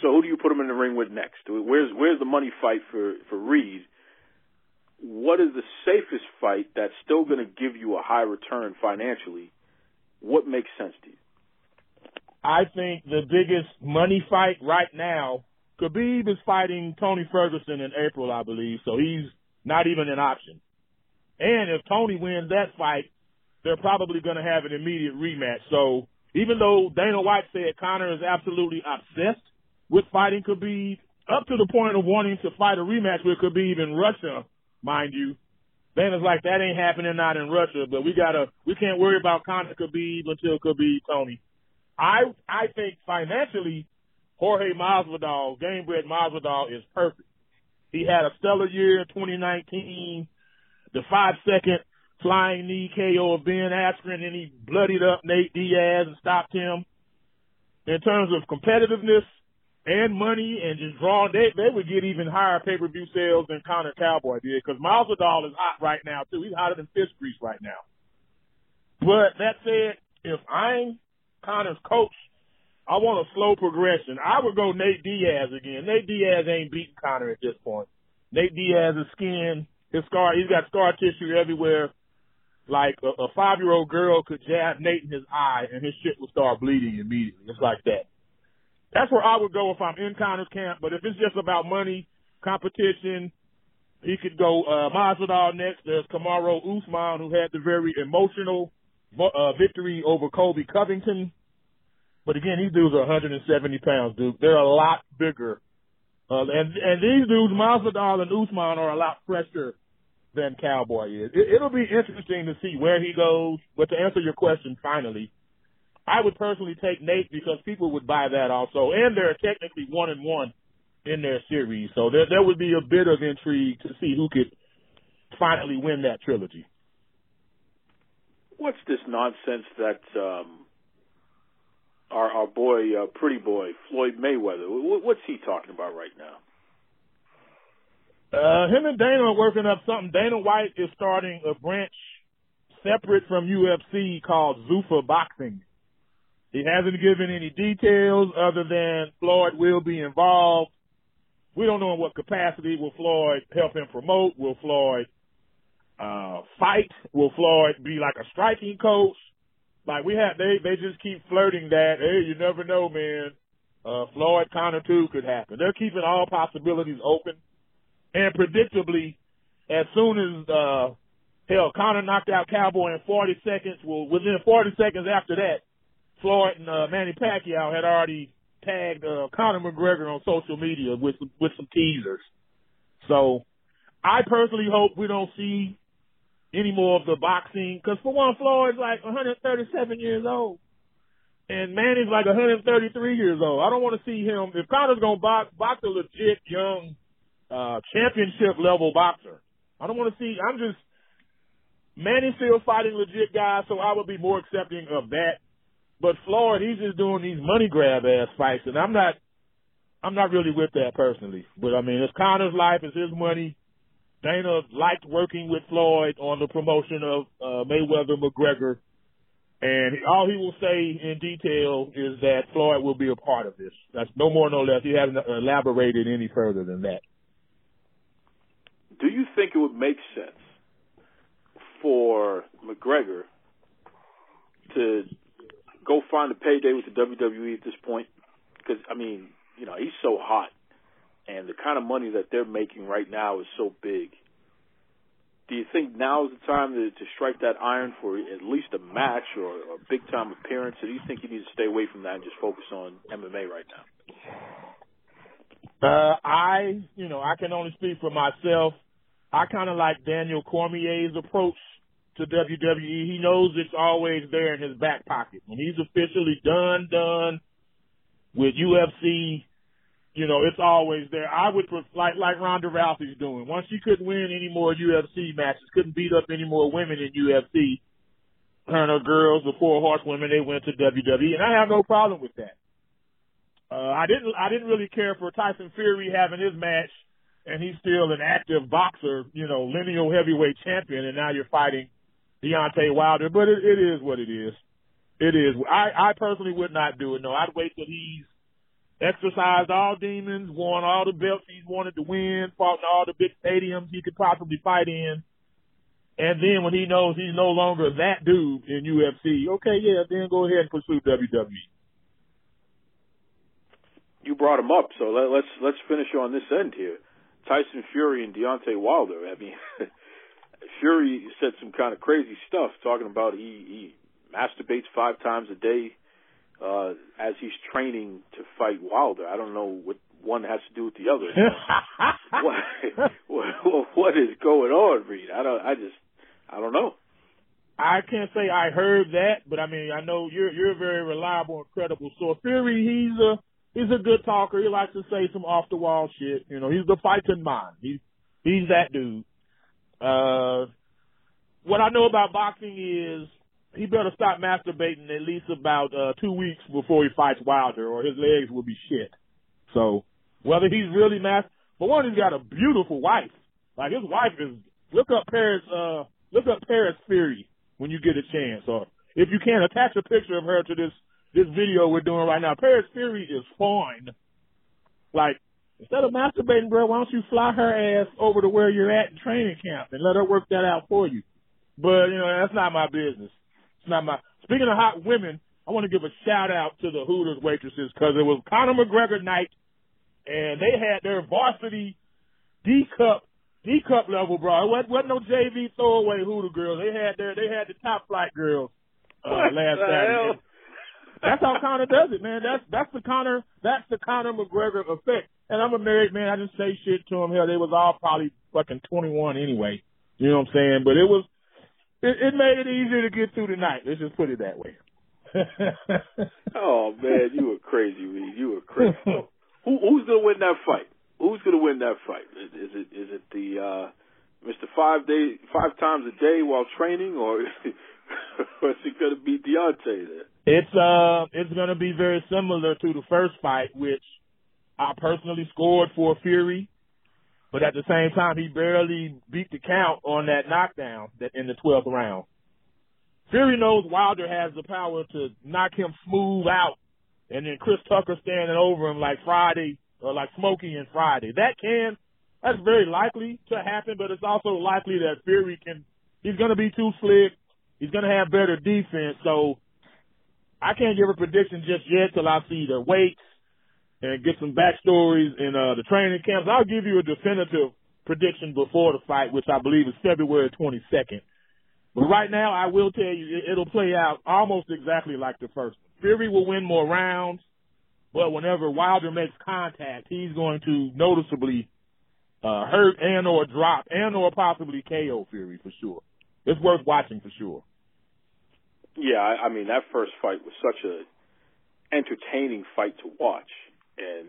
So who do you put him in the ring with next? Where's where's the money fight for for Reed? What is the safest fight that's still going to give you a high return financially? What makes sense to you? I think the biggest money fight right now, Khabib is fighting Tony Ferguson in April, I believe. So he's not even an option. And if Tony wins that fight, they're probably going to have an immediate rematch. So even though Dana White said Conor is absolutely obsessed with fighting Khabib, up to the point of wanting to fight a rematch with Khabib in Russia, mind you, Dana's like that ain't happening not in Russia, but we gotta we can't worry about Conor Khabib until Khabib Tony. I I think financially, Jorge Masvidal, Gamebred Masvidal is perfect. He had a stellar year in 2019 the five second flying knee KO of Ben Askren, and he bloodied up Nate Diaz and stopped him. In terms of competitiveness and money and just drawing, they they would get even higher pay per view sales than Conor Cowboy did because Masvidal is hot right now too. He's hotter than fish grease right now. But that said, if I'm Conor's coach, I want a slow progression. I would go Nate Diaz again. Nate Diaz ain't beating Conor at this point. Nate Diaz's skin his scar, he's got scar tissue everywhere. Like a, a five year old girl could jab Nate in his eye and his shit would start bleeding immediately. It's like that. That's where I would go if I'm in Conor's camp. But if it's just about money, competition, he could go uh, Masvidal next. There's Kamaru Usman, who had the very emotional uh, victory over Colby Covington. But again, these dudes are 170 pounds, dude. They're a lot bigger. Uh, and and these dudes, Masvidal and Usman, are a lot fresher than Cowboy is. It, it'll be interesting to see where he goes. But to answer your question, finally, I would personally take Nate because people would buy that also, and they're technically one and one in their series, so there there would be a bit of intrigue to see who could finally win that trilogy. What's this nonsense that um, our our boy, uh, pretty boy Floyd Mayweather? What's he talking about right now? Uh, him and Dana are working up something. Dana White is starting a branch separate from UFC called Zuffa Boxing. He hasn't given any details other than Floyd will be involved. We don't know in what capacity will Floyd help him promote. Will Floyd uh, fight? Will Floyd be like a striking coach? Like we have, they they just keep flirting that. Hey, you never know, man. Uh, Floyd Conor too could happen. They're keeping all possibilities open. And predictably, as soon as uh hell Conor knocked out Cowboy in 40 seconds, well within 40 seconds after that, Floyd and uh, Manny Pacquiao had already tagged uh, Conor McGregor on social media with with some teasers. So, I personally hope we don't see any more of the boxing because for one, Floyd's like 137 years old, and Manny's like 133 years old. I don't want to see him if Conor's gonna box box a legit young uh, championship level boxer. I don't want to see. I'm just Manny's still fighting legit guys, so I would be more accepting of that. But Floyd, he's just doing these money grab ass fights, and I'm not. I'm not really with that personally. But I mean, it's Conor's life, it's his money. Dana liked working with Floyd on the promotion of uh, Mayweather McGregor, and all he will say in detail is that Floyd will be a part of this. That's no more, no less. He hasn't elaborated any further than that do you think it would make sense for McGregor to go find a payday with the WWE at this point? Because I mean, you know, he's so hot, and the kind of money that they're making right now is so big. do you think now is the time to, to strike that iron for at least a match or a big time appearance, or do you think you need to stay away from that and just focus on MMA right now? Uh, I, you know, I can only speak for myself. I kind of like Daniel Cormier's approach to WWE. He knows it's always there in his back pocket. When he's officially done, done with UFC, you know, it's always there. I would like like Ronda Rousey's doing. Once she couldn't win any more UFC matches, couldn't beat up any more women in UFC. Her and her girls, the four horsewomen, they went to WWE, and I have no problem with that. Uh, I didn't I didn't really care for Tyson Fury having his match, and he's still an active boxer, you know, lineal heavyweight champion, and now you're fighting Deontay Wilder. But it, it is what it is. It is. I I personally would not do it. No, I'd wait till he's exercised all demons, won all the belts he's wanted to win, fought in all the big stadiums he could possibly fight in. And then when he knows he's no longer that dude in UFC, okay, yeah, then go ahead and pursue WWE. You brought him up, so let, let's let's finish on this end here. Tyson Fury and Deontay Wilder. I mean, Fury said some kind of crazy stuff, talking about he he masturbates five times a day uh, as he's training to fight Wilder. I don't know what one has to do with the other. what, what what is going on, Reed? I don't. I just I don't know. I can't say I heard that, but I mean I know you're you're a very reliable and credible source. Fury, he's a he's a good talker. He likes to say some off the wall shit. You know, he's the fighting mind. He's he's that dude. Uh, what I know about boxing is he better stop masturbating at least about uh two weeks before he fights Wilder, or his legs will be shit. So whether he's really mas, but one, he's got a beautiful wife. Like his wife is. Look up Paris. Uh, look up Paris Fury when you get a chance, or if you can, attach a picture of her to this this video we're doing right now. Paris Fury is fine. Like instead of masturbating, bro, why don't you fly her ass over to where you're at in training camp and let her work that out for you? But you know that's not my business. It's not my. Speaking of hot women, I want to give a shout out to the Hooters waitresses because it was Conor McGregor night, and they had their varsity D cup D cup level, bro. It wasn't, wasn't no JV throwaway Hooter girls. They had their they had the top flight girls uh, what last Saturday. That's how Conor does it, man. That's that's the Conor that's the Conor McGregor effect. And I'm a married man. I didn't say shit to him. Hell, they was all probably fucking 21 anyway. You know what I'm saying? But it was it, it made it easier to get through the night. Let's just put it that way. Oh man, you were crazy, Reed. You were crazy. So, who who's gonna win that fight? Who's gonna win that fight? Is, is it is it the uh Mr. Five Day five times a day while training, or, or is it gonna be Deontay there? It's uh it's gonna be very similar to the first fight, which I personally scored for Fury, but at the same time he barely beat the count on that knockdown that in the twelfth round. Fury knows Wilder has the power to knock him smooth out, and then Chris Tucker standing over him like Friday or like Smokey and Friday. That can that's very likely to happen, but it's also likely that Fury can he's gonna be too slick. He's gonna have better defense, so I can't give a prediction just yet till I see the weights and get some backstories in uh, the training camps. I'll give you a definitive prediction before the fight, which I believe is February 22nd. But right now, I will tell you it, it'll play out almost exactly like the first. Fury will win more rounds, but whenever Wilder makes contact, he's going to noticeably uh, hurt and or drop and or possibly KO Fury for sure. It's worth watching for sure. Yeah, I, I mean that first fight was such a entertaining fight to watch, and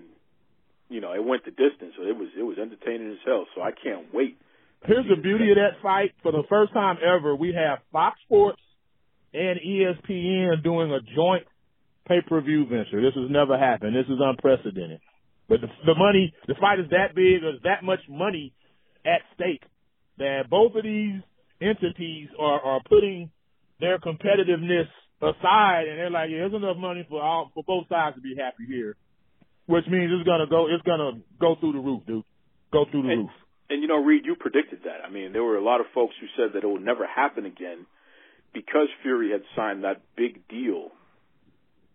you know it went the distance, so it was it was entertaining as hell. So I can't wait. Here's the beauty of that fight. For the first time ever, we have Fox Sports and ESPN doing a joint pay-per-view venture. This has never happened. This is unprecedented. But the, the money, the fight is that big. There's that much money at stake that both of these entities are, are putting their competitiveness aside, and they're like, yeah, there's enough money for all for both sides to be happy here. Which means it's gonna go, it's gonna go through the roof, dude. Go through the And- roof. And you know, Reed, you predicted that. I mean, there were a lot of folks who said that it would never happen again because Fury had signed that big deal.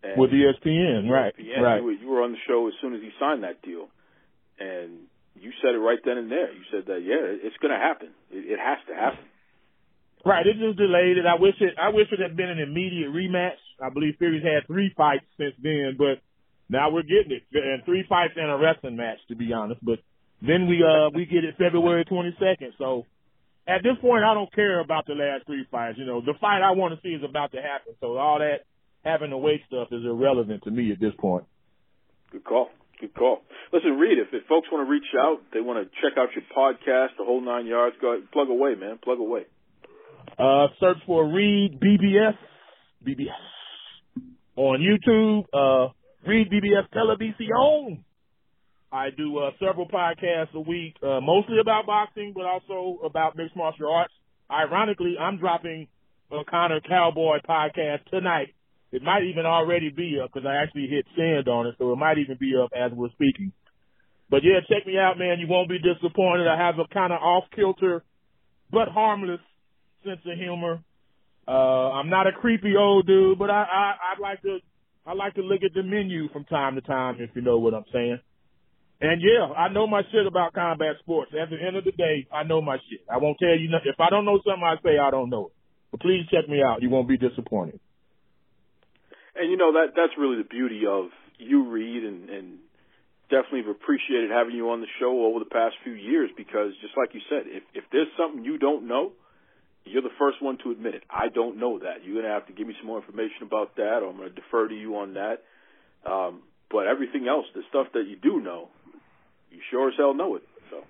And With ESPN, right? ESPN, right. You were, you were on the show as soon as he signed that deal, and you said it right then and there. You said that yeah, it's going to happen. It, it it has to happen. Right, it just delayed it. I wish it. I wish it had been an immediate rematch. I believe Fury's had three fights since then, but now we're getting it, and three fights and a wrestling match, to be honest. But then we uh we get it February 22nd. So at this point, I don't care about the last three fights. You know, the fight I want to see is about to happen. So all that having to wait stuff is irrelevant to me at this point. Good call. Good call. Listen, Reed, if, if folks want to reach out, they want to check out your podcast, the whole nine yards, go ahead, plug away, man. Plug away. Uh, search for Reed BBS, BBS on YouTube. Uh, Reed BBS Television. I do uh, several podcasts a week, uh, mostly about boxing, but also about mixed martial arts. Ironically, I'm dropping a Conor Cowboy podcast tonight it might even already be up because I actually hit send on it, so it might even be up as we're speaking. But yeah, check me out, man. You won't be disappointed. I have a kind of off kilter, but harmless sense of humor. Uh, I'm not a creepy old dude, but I, I, I'd like to, I like to look at the menu from time to time, if you know what I'm saying. And yeah, I know my shit about combat sports. At the end of the day, I know my shit. I won't tell you nothing. If I don't know something, I say I don't know it. But please check me out. You won't be disappointed and you know that that's really the beauty of you, Reed, and, and definitely have appreciated having you on the show over the past few years because, just like you said, if if there's something you don't know, you're the first one to admit it. I don't know that. You're gonna have to give me some more information about that, or I'm gonna defer to you on that. Um, but everything else, the stuff that you do know, you sure as hell know it. So.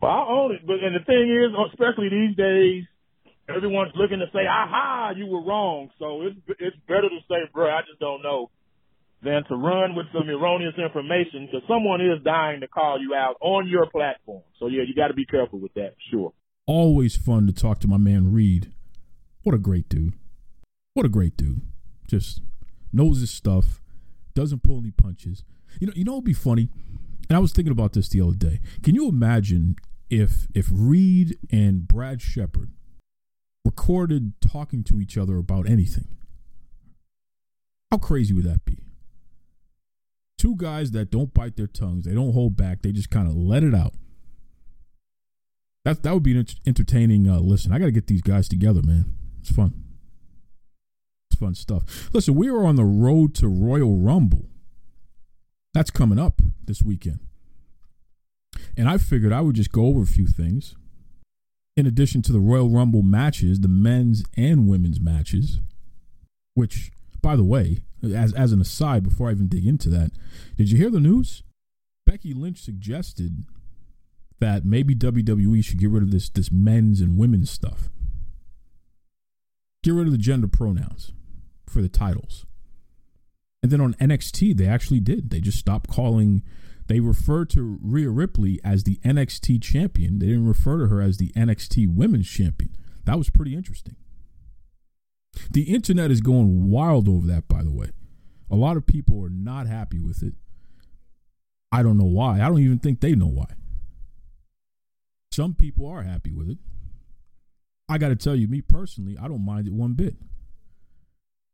Well, I own it, but and the thing is, especially these days, everyone's looking to say, "Aha, you were wrong." So it's it's better to say, "Bro, I just don't know," than to run with some erroneous information because someone is dying to call you out on your platform. So yeah, you got to be careful with that. Sure. Always fun to talk to my man Reed. What a great dude. What a great dude. Just knows his stuff. Doesn't pull any punches. You know. You know. It'd be funny. And I was thinking about this the other day. Can you imagine if if Reed and Brad Shepard recorded talking to each other about anything. How crazy would that be? Two guys that don't bite their tongues, they don't hold back, they just kind of let it out. That that would be an entertaining uh, listen. I got to get these guys together, man. It's fun. It's fun stuff. Listen, we are on the road to Royal Rumble. That's coming up this weekend. And I figured I would just go over a few things in addition to the Royal Rumble matches, the men's and women's matches, which, by the way, as as an aside, before I even dig into that, did you hear the news? Becky Lynch suggested that maybe WWE should get rid of this this men's and women's stuff. Get rid of the gender pronouns for the titles. And then on NXT, they actually did. They just stopped calling they referred to Rhea Ripley as the NXT champion. They didn't refer to her as the NXT women's champion. That was pretty interesting. The internet is going wild over that, by the way. A lot of people are not happy with it. I don't know why. I don't even think they know why. Some people are happy with it. I got to tell you, me personally, I don't mind it one bit.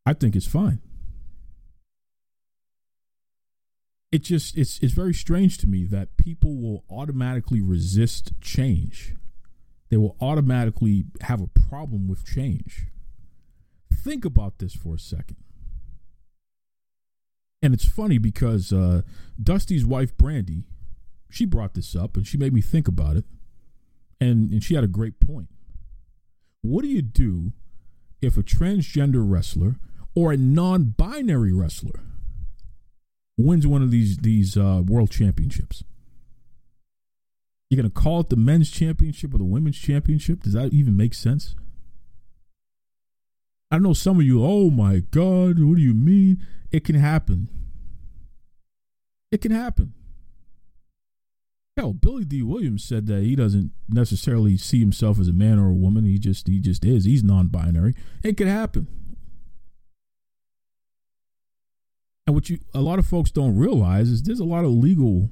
I think it's fine. it just it's it's very strange to me that people will automatically resist change. They will automatically have a problem with change. Think about this for a second. And it's funny because uh, Dusty's wife Brandi, she brought this up and she made me think about it. And and she had a great point. What do you do if a transgender wrestler or a non-binary wrestler wins one of these these uh, world championships. You're gonna call it the men's championship or the women's championship? Does that even make sense? I know some of you. Oh my God! What do you mean? It can happen. It can happen. Hell, Billy Dee Williams said that he doesn't necessarily see himself as a man or a woman. He just he just is. He's non-binary. It could happen. And what you a lot of folks don't realize is there's a lot of legal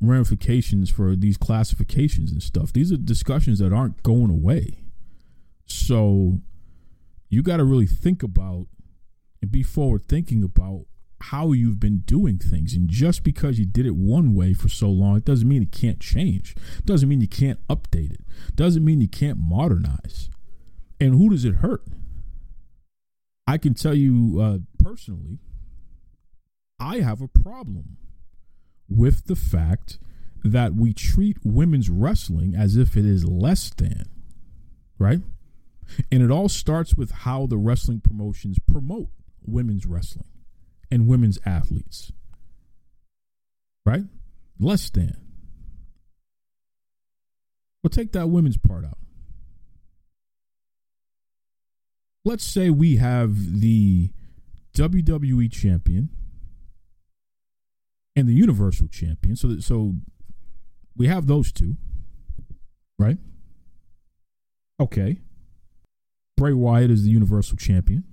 ramifications for these classifications and stuff. These are discussions that aren't going away. So you got to really think about and be forward thinking about how you've been doing things. And just because you did it one way for so long, it doesn't mean it can't change. Doesn't mean you can't update it. Doesn't mean you can't modernize. And who does it hurt? I can tell you uh, personally, I have a problem with the fact that we treat women's wrestling as if it is less than, right? And it all starts with how the wrestling promotions promote women's wrestling and women's athletes, right? Less than. Well, take that women's part out. Let's say we have the WWE champion and the Universal champion. So, that, so we have those two, right? Okay. Bray Wyatt is the Universal Champion.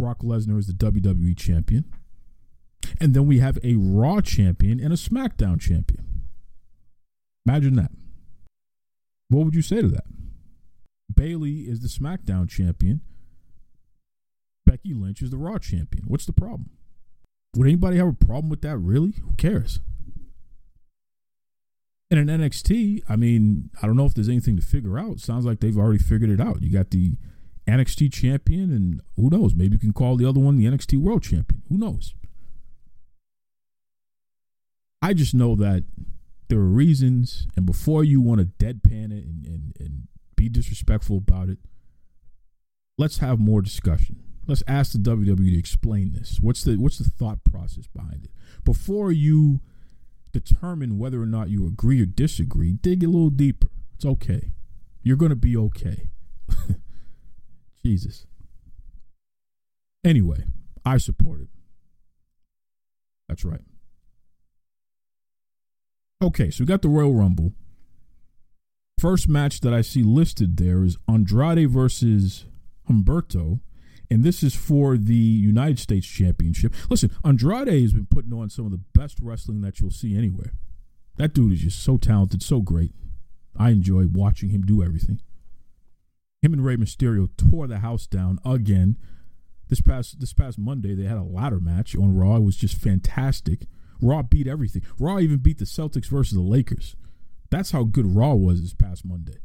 Brock Lesnar is the WWE Champion. And then we have a Raw Champion and a SmackDown Champion. Imagine that. What would you say to that? Bayley is the SmackDown Champion. Becky Lynch is the Raw Champion. What's the problem? Would anybody have a problem with that, really? Who cares? In NXT, I mean, I don't know if there's anything to figure out. Sounds like they've already figured it out. You got the NXT champion, and who knows? Maybe you can call the other one the NXT World Champion. Who knows? I just know that there are reasons, and before you want to deadpan it and, and, and be disrespectful about it, let's have more discussion. Let's ask the WWE to explain this. What's the what's the thought process behind it? Before you determine whether or not you agree or disagree, dig a little deeper. It's okay. You're to be okay. Jesus. Anyway, I support it. That's right. Okay, so we got the Royal Rumble. First match that I see listed there is Andrade versus Humberto and this is for the United States Championship. Listen, Andrade has been putting on some of the best wrestling that you'll see anywhere. That dude is just so talented, so great. I enjoy watching him do everything. Him and Rey Mysterio tore the house down again. This past this past Monday, they had a ladder match on Raw. It was just fantastic. Raw beat everything. Raw even beat the Celtics versus the Lakers. That's how good Raw was this past Monday.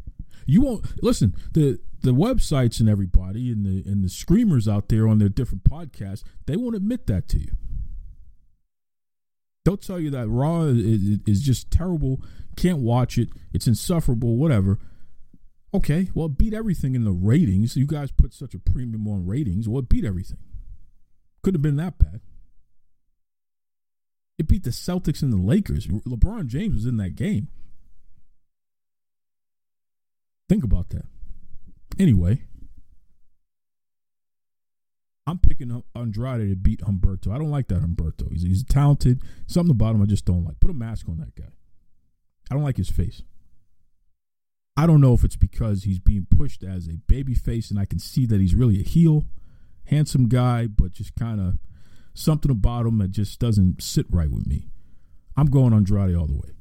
You won't listen. The the websites and everybody and the and the screamers out there on their different podcasts, they won't admit that to you. They'll tell you that Raw is, is just terrible, can't watch it, it's insufferable, whatever. Okay, well, beat everything in the ratings. You guys put such a premium on ratings. Well, it beat everything. Couldn't have been that bad. It beat the Celtics and the Lakers. LeBron James was in that game. Think about that. Anyway, I'm picking Andrade to beat Humberto. I don't like that Humberto. He's, he's talented. Something about him I just don't like. Put a mask on that guy. I don't like his face. I don't know if it's because he's being pushed as a baby face and I can see that he's really a heel, handsome guy, but just kind of something about him that just doesn't sit right with me. I'm going Andrade all the way.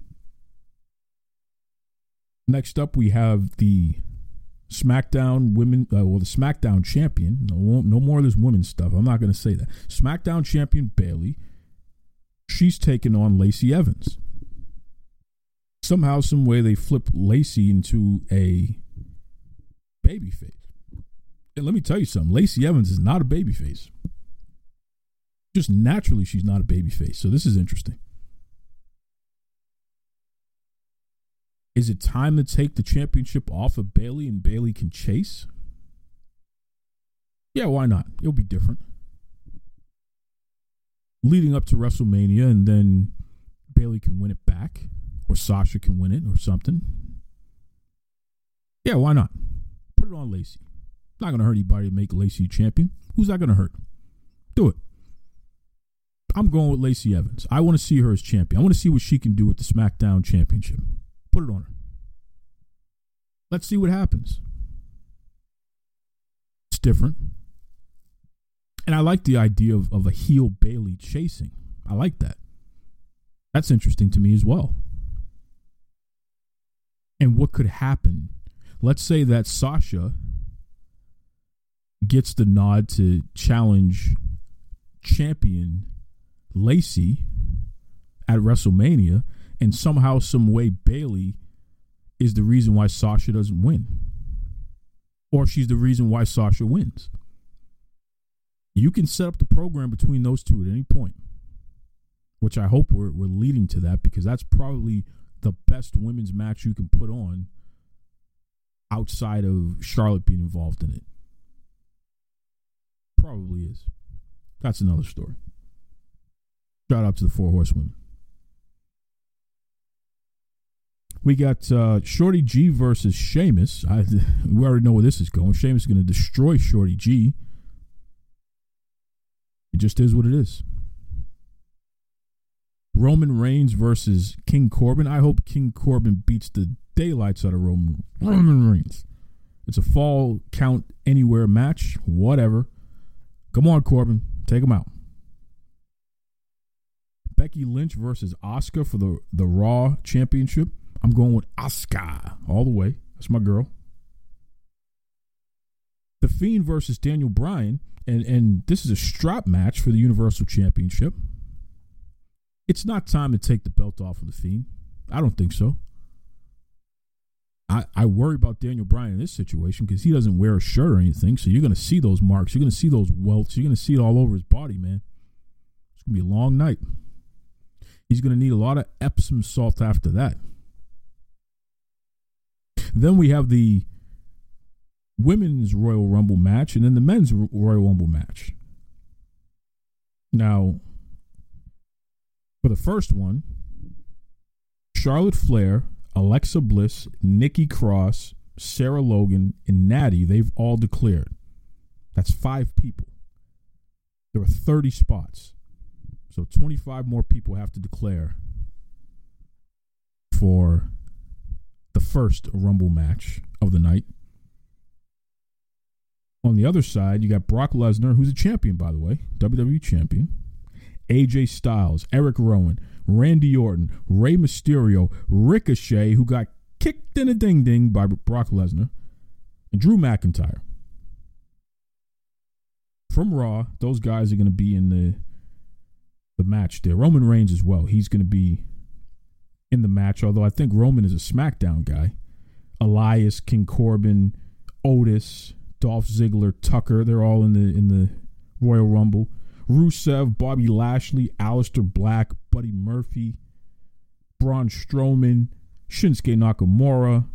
Next up, we have the SmackDown women, uh, well, the SmackDown champion. No, no more of this women's stuff. I'm not going to say that. SmackDown champion Bayley. She's taking on Lacey Evans. Somehow, some way, they flip Lacey into a babyface. And let me tell you something. Lacey Evans is not a babyface. Just naturally, she's not a babyface. So this is interesting. Is it time to take the championship off of Bayley and Bayley can chase? Yeah, why not? It'll be different. Leading up to WrestleMania, and then Bayley can win it back, or Sasha can win it, or something. Yeah, why not? Put it on Lacey. Not going to hurt anybody to make Lacey champion. Who's that going to hurt? Do it. I'm going with Lacey Evans. I want to see her as champion. I want to see what she can do with the SmackDown Championship. Put it on her. Let's see what happens. It's different. And I like the idea of, of a heel Bayley chasing. I like that. That's interesting to me as well. And what could happen? Let's say that Sasha gets the nod to challenge champion Lacey at WrestleMania, and somehow, some way, Bayley is the reason why Sasha doesn't win, or she's the reason why Sasha wins. You can set up the program between those two at any point, which I hope we're, we're leading to that because that's probably the best women's match you can put on outside of Charlotte being involved in it. Probably is. That's another story. Shout out to the Four Horsewomen. We got uh, Shorty G versus Sheamus. I, we already know where this is going. Sheamus is going to destroy Shorty G. It just is what it is. Roman Reigns versus King Corbin. I hope King Corbin beats the daylights out of Roman Roman Reigns. It's a fall count anywhere match, whatever. Come on, Corbin, take him out. Becky Lynch versus Asuka for the the Raw Championship. I'm going with Asuka all the way. That's my girl. The Fiend versus Daniel Bryan, and and this is a strap match for the Universal Championship. It's not time to take the belt off of the Fiend. I don't think so. I, I worry about Daniel Bryan in this situation because he doesn't wear a shirt or anything. So you're going to see those marks. You're going to see those welts. You're going to see it all over his body, man. It's going to be a long night. He's going to need a lot of Epsom salt after that. Then we have the women's Royal Rumble match and then the men's Royal Rumble match. Now, for the first one, Charlotte Flair, Alexa Bliss, Nikki Cross, Sarah Logan, and Natty, they've all declared. That's five people. There are 30 spots. So 25 more people have to declare for the first Rumble match of the night. On the other side, you got Brock Lesnar, who's a champion, by the way, WWE champion. AJ Styles, Erick Rowan, Randy Orton, Rey Mysterio, Ricochet, who got kicked in a ding ding by Brock Lesnar, and Drew McIntyre. From Raw, those guys are going to be in the the match there. Roman Reigns as well. He's going to be in the match, although I think Roman is a SmackDown guy. Elias, King Corbin, Otis, Dolph Ziggler, Tucker, they're all in the in the Royal Rumble. Rusev, Bobby Lashley, Aleister Black, Buddy Murphy, Braun Strowman, Shinsuke Nakamura,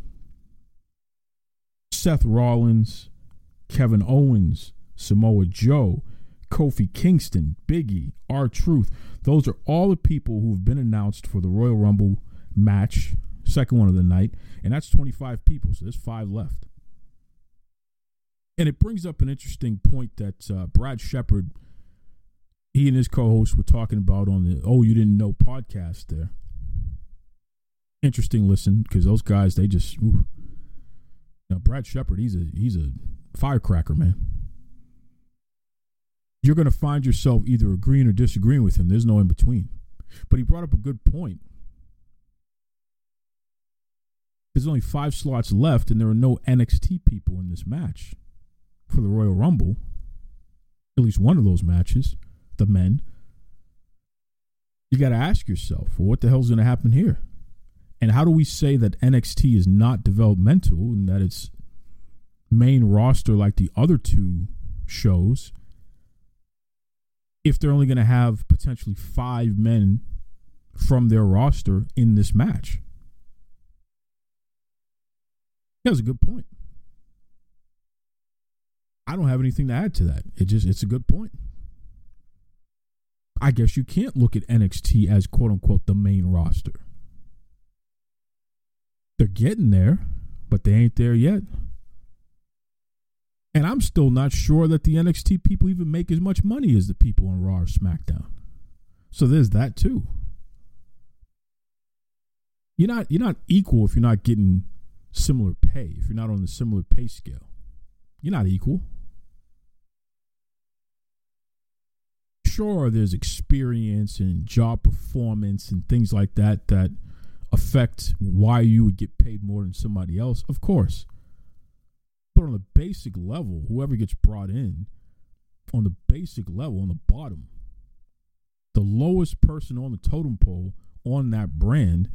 Seth Rollins, Kevin Owens, Samoa Joe, Kofi Kingston, Biggie, R Truth. Those are all the people who've been announced for the Royal Rumble match, second one of the night, and that's 25 people, so there's five left. And it brings up an interesting point that uh, Brad Shepard, he and his co-host were talking about on the Oh You Didn't Know podcast there. Interesting listen because those guys they just now Brad Shepard he's a he's a firecracker man you're going to find yourself either agreeing or disagreeing with him. There's no in between. But he brought up a good point. There's only five slots left, and there are no NXT people in this match for the Royal Rumble. At least one of those matches, the men. You got to ask yourself, well, what the hell's going to happen here? And how do we say that NXT is not developmental and that it's main roster like the other two shows? if they're only going to have potentially five men from their roster in this match. That was a good point. I don't have anything to add to that. It just it's a good point. I guess you can't look at NXT as quote unquote the main roster. They're getting there, but they ain't there yet. And I'm still not sure that the NXT people even make as much money as the people on Raw or SmackDown. So there's that too. You're not you're not equal if you're not getting similar pay, if you're not on the similar pay scale. You're not equal. Sure, there's experience and job performance and things like that that affect why you would get paid more than somebody else, of course. But on the basic level, whoever gets brought in, on the basic level, on the bottom, the lowest person on the totem pole on that brand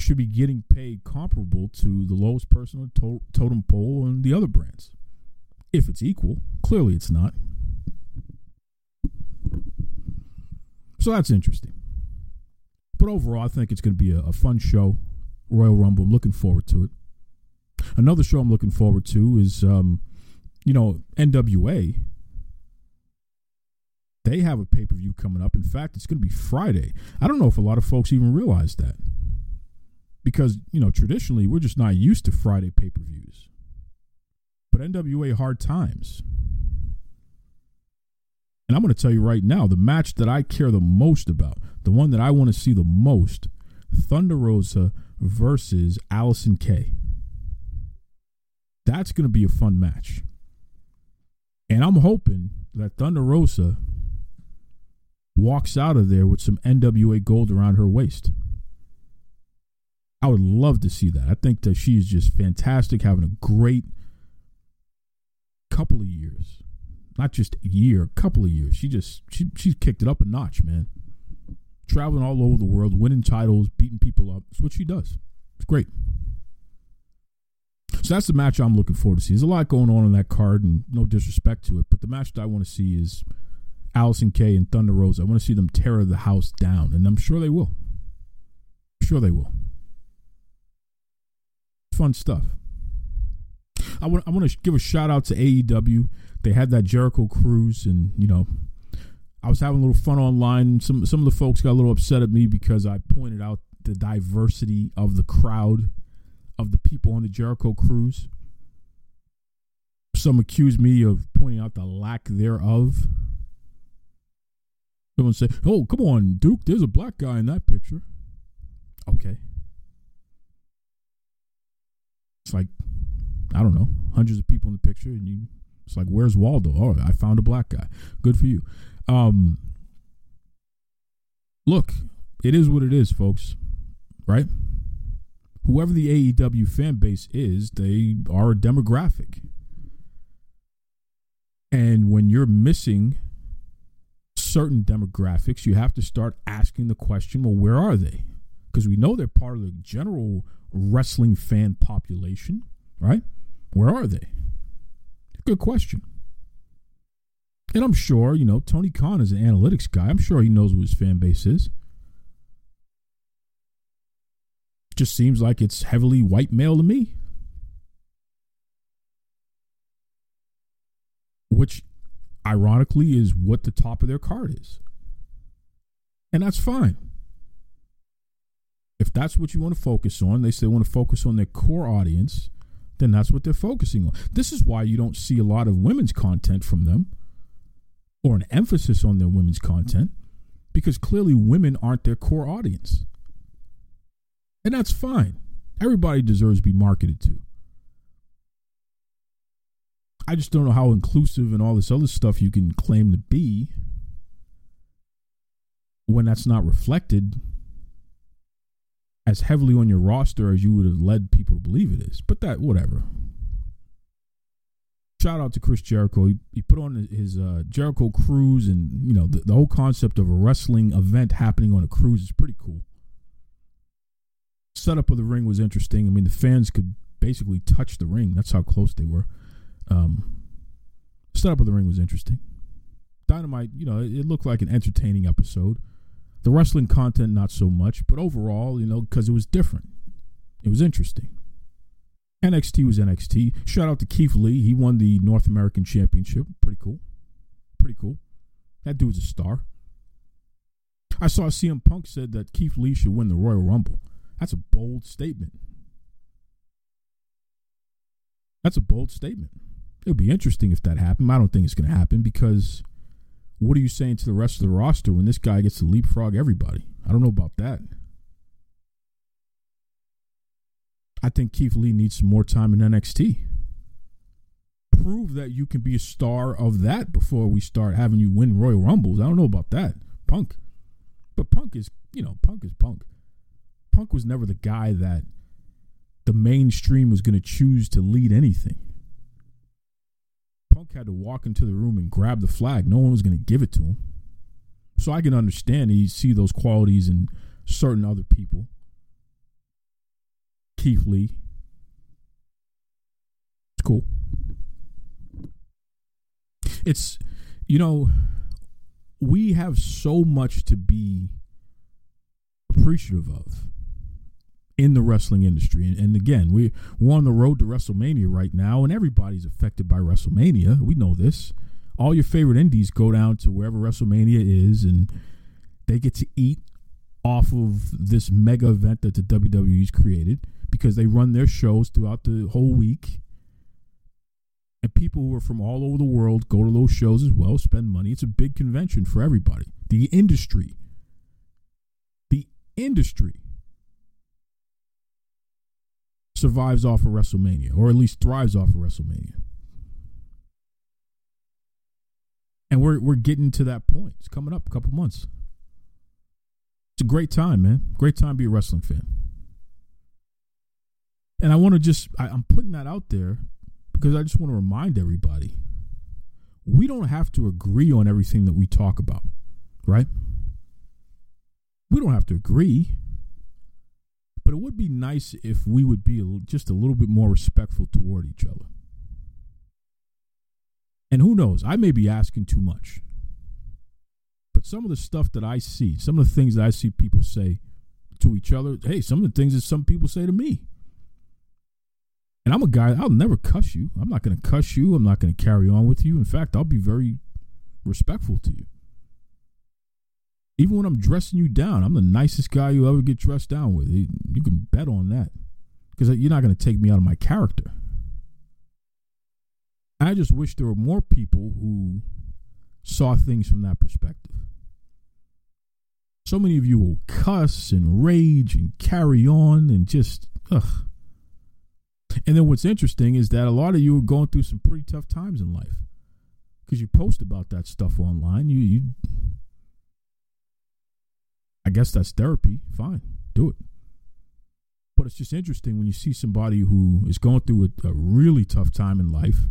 should be getting paid comparable to the lowest person on the to- totem pole on the other brands. If it's equal, clearly it's not. So that's interesting. But overall, I think it's going to be a, a fun show. Royal Rumble. I'm looking forward to it. Another show I'm looking forward to is, um, you know, NWA. They have a pay per view coming up. In fact, it's going to be Friday. I don't know if a lot of folks even realize that. Because, you know, traditionally, we're just not used to Friday pay per views. But NWA Hard Times. And I'm going to tell you right now the match that I care the most about, the one that I want to see the most, Thunder Rosa versus Allysin Kay. That's going to be a fun match. And I'm hoping that Thunder Rosa walks out of there with some NWA gold around her waist. I would love to see that. I think that she is just fantastic, having a great couple of years. Not just a year, a couple of years. She just she she's kicked it up a notch, man. Traveling all over the world, winning titles, beating people up. That's what she does. It's great. So that's the match I'm looking forward to see. There's a lot going on in that card, and no disrespect to it, but the match that I want to see is Allysin Kay and Thunder Rosa. I want to see them tear the house down, and I'm sure they will. I'm sure they will. Fun stuff. I want I want to give a shout out to AEW. They had that Jericho cruise, and you know, I was having a little fun online. Some some of the folks got a little upset at me because I pointed out the diversity of the crowd of the people on the Jericho cruise. Some accused me of pointing out the lack thereof. Someone said, "Oh, come on, Duke. There's a black guy in that picture." Okay. It's like I don't know, hundreds of people in the picture, and you. It's like, where's Waldo? Oh, I found a black guy. Good for you. Um, look, it is what it is, folks. Right? Whoever the AEW fan base is, they are a demographic. And when you're missing certain demographics, you have to start asking the question well, where are they? Because we know they're part of the general wrestling fan population, right? Where are they? Good question. And I'm sure, you know, Tony Khan is an analytics guy. I'm sure he knows what his fan base is. Just seems like it's heavily white male to me. Which, ironically, is what the top of their card is. And that's fine. If that's what you want to focus on, they say they want to focus on their core audience then that's what they're focusing on. This is why you don't see a lot of women's content from them or an emphasis on their women's content because clearly women aren't their core audience. And that's fine. Everybody deserves to be marketed to. I just don't know how inclusive and all this other stuff you can claim to be when that's not reflected as heavily on your roster as you would have led people to believe it is. But that, whatever. Shout out to Chris Jericho. He, he put on his uh, Jericho cruise, and you know the, the whole concept of a wrestling event happening on a cruise is pretty cool. Setup of the ring was interesting. I mean, the fans could basically touch the ring. That's how close they were. Um, setup of the ring was interesting. Dynamite, you know, it, it looked like an entertaining episode. The wrestling content, not so much, but overall, you know, because it was different. It was interesting. NXT was NXT. Shout out to Keith Lee. He won the North American Championship. Pretty cool. Pretty cool. That dude's a star. I saw CM Punk said that Keith Lee should win the Royal Rumble. That's a bold statement. That's a bold statement. It would be interesting if that happened. I don't think it's going to happen because what are you saying to the rest of the roster when this guy gets to leapfrog everybody? I don't know about that. I think Keith Lee needs some more time in NXT. Prove that you can be a star of that before we start having you win Royal Rumbles. I don't know about that. Punk. But Punk is, you know, Punk is Punk. Punk was never the guy that the mainstream was going to choose to lead anything. Punk had to walk into the room and grab the flag. No one was going to give it to him. So I can understand you see those qualities in certain other people. Keith Lee. It's cool. It's you know, we have so much to be appreciative of in the wrestling industry. And, and again, we, we're on the road to WrestleMania right now, and everybody's affected by WrestleMania. We know this. All your favorite indies go down to wherever WrestleMania is, and they get to eat off of this mega event that the WWE's created because they run their shows throughout the whole week. And people who are from all over the world go to those shows as well, spend money. It's a big convention for everybody. The industry. The industry survives off of WrestleMania, or at least thrives off of WrestleMania. And we're we're getting to that point. It's coming up a couple months. It's a great time, man. Great time to be a wrestling fan. And I want to just I, I'm putting that out there because I just want to remind everybody we don't have to agree on everything that we talk about, right? We don't have to agree. But it would be nice if we would be just a little bit more respectful toward each other. And who knows, I may be asking too much. But some of the stuff that I see, some of the things that I see people say to each other, hey, some of the things that some people say to me. And I'm a guy, I'll never cuss you. I'm not going to cuss you. I'm not going to carry on with you. In fact, I'll be very respectful to you. Even when I'm dressing you down, I'm the nicest guy you ever get dressed down with. You can bet on that. Because you're not going to take me out of my character. I just wish there were more people who saw things from that perspective. So many of you will cuss and rage and carry on and just, ugh. And then what's interesting is that a lot of you are going through some pretty tough times in life because you post about that stuff online. You, you I guess that's therapy. Fine, do it. But it's just interesting when you see somebody who is going through a, a really tough time in life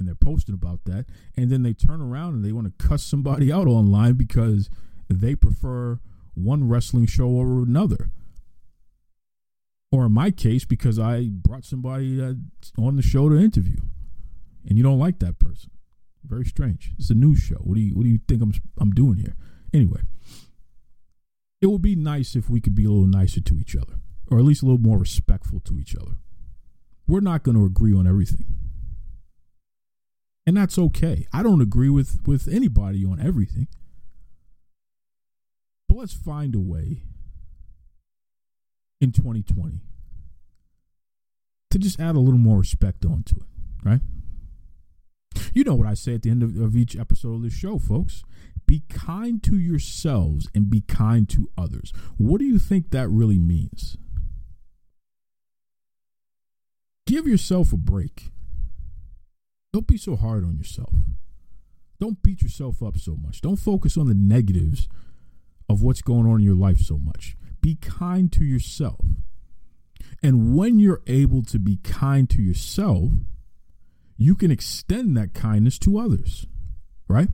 and they're posting about that, and then they turn around and they want to cuss somebody out online because they prefer one wrestling show over another. Or in my case, because I brought somebody on the show to interview, and you don't like that person. Very strange. It's a news show. What do you What do you think I'm I'm doing here? Anyway, it would be nice if we could be a little nicer to each other, or at least a little more respectful to each other. We're not going to agree on everything. And that's okay. I don't agree with, with anybody on everything. But let's find a way in 2020 to just add a little more respect onto it, right? You know what I say at the end of, of each episode of this show, folks. Be kind to yourselves and be kind to others. What do you think that really means? Give yourself a break. Don't be so hard on yourself. Don't beat yourself up so much. Don't focus on the negatives of what's going on in your life so much. Be kind to yourself. And when you're able to be kind to yourself, you can extend that kindness to others, right?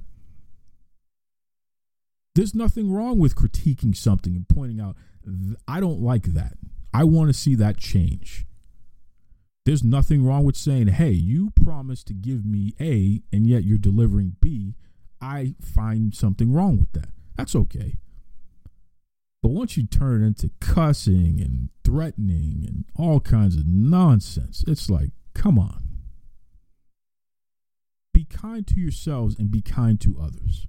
There's nothing wrong with critiquing something and pointing out, I don't like that. I want to see that change. There's nothing wrong with saying, hey, you promised to give me A and yet you're delivering B. I find something wrong with that. That's okay. But once you turn it into cussing and threatening and all kinds of nonsense, it's like, come on. Be kind to yourselves and be kind to others.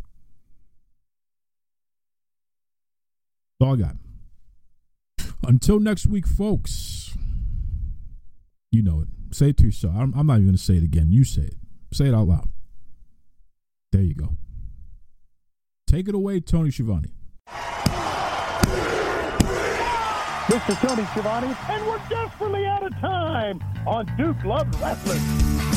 All I got. Until next week, folks. You know it. Say it to yourself. I'm, I'm not even going to say it again. You say it. Say it out loud. There you go. Take it away, Tony Schiavone. Mr. Tony Schiavone, and we're desperately out of time on Duke Love Wrestling.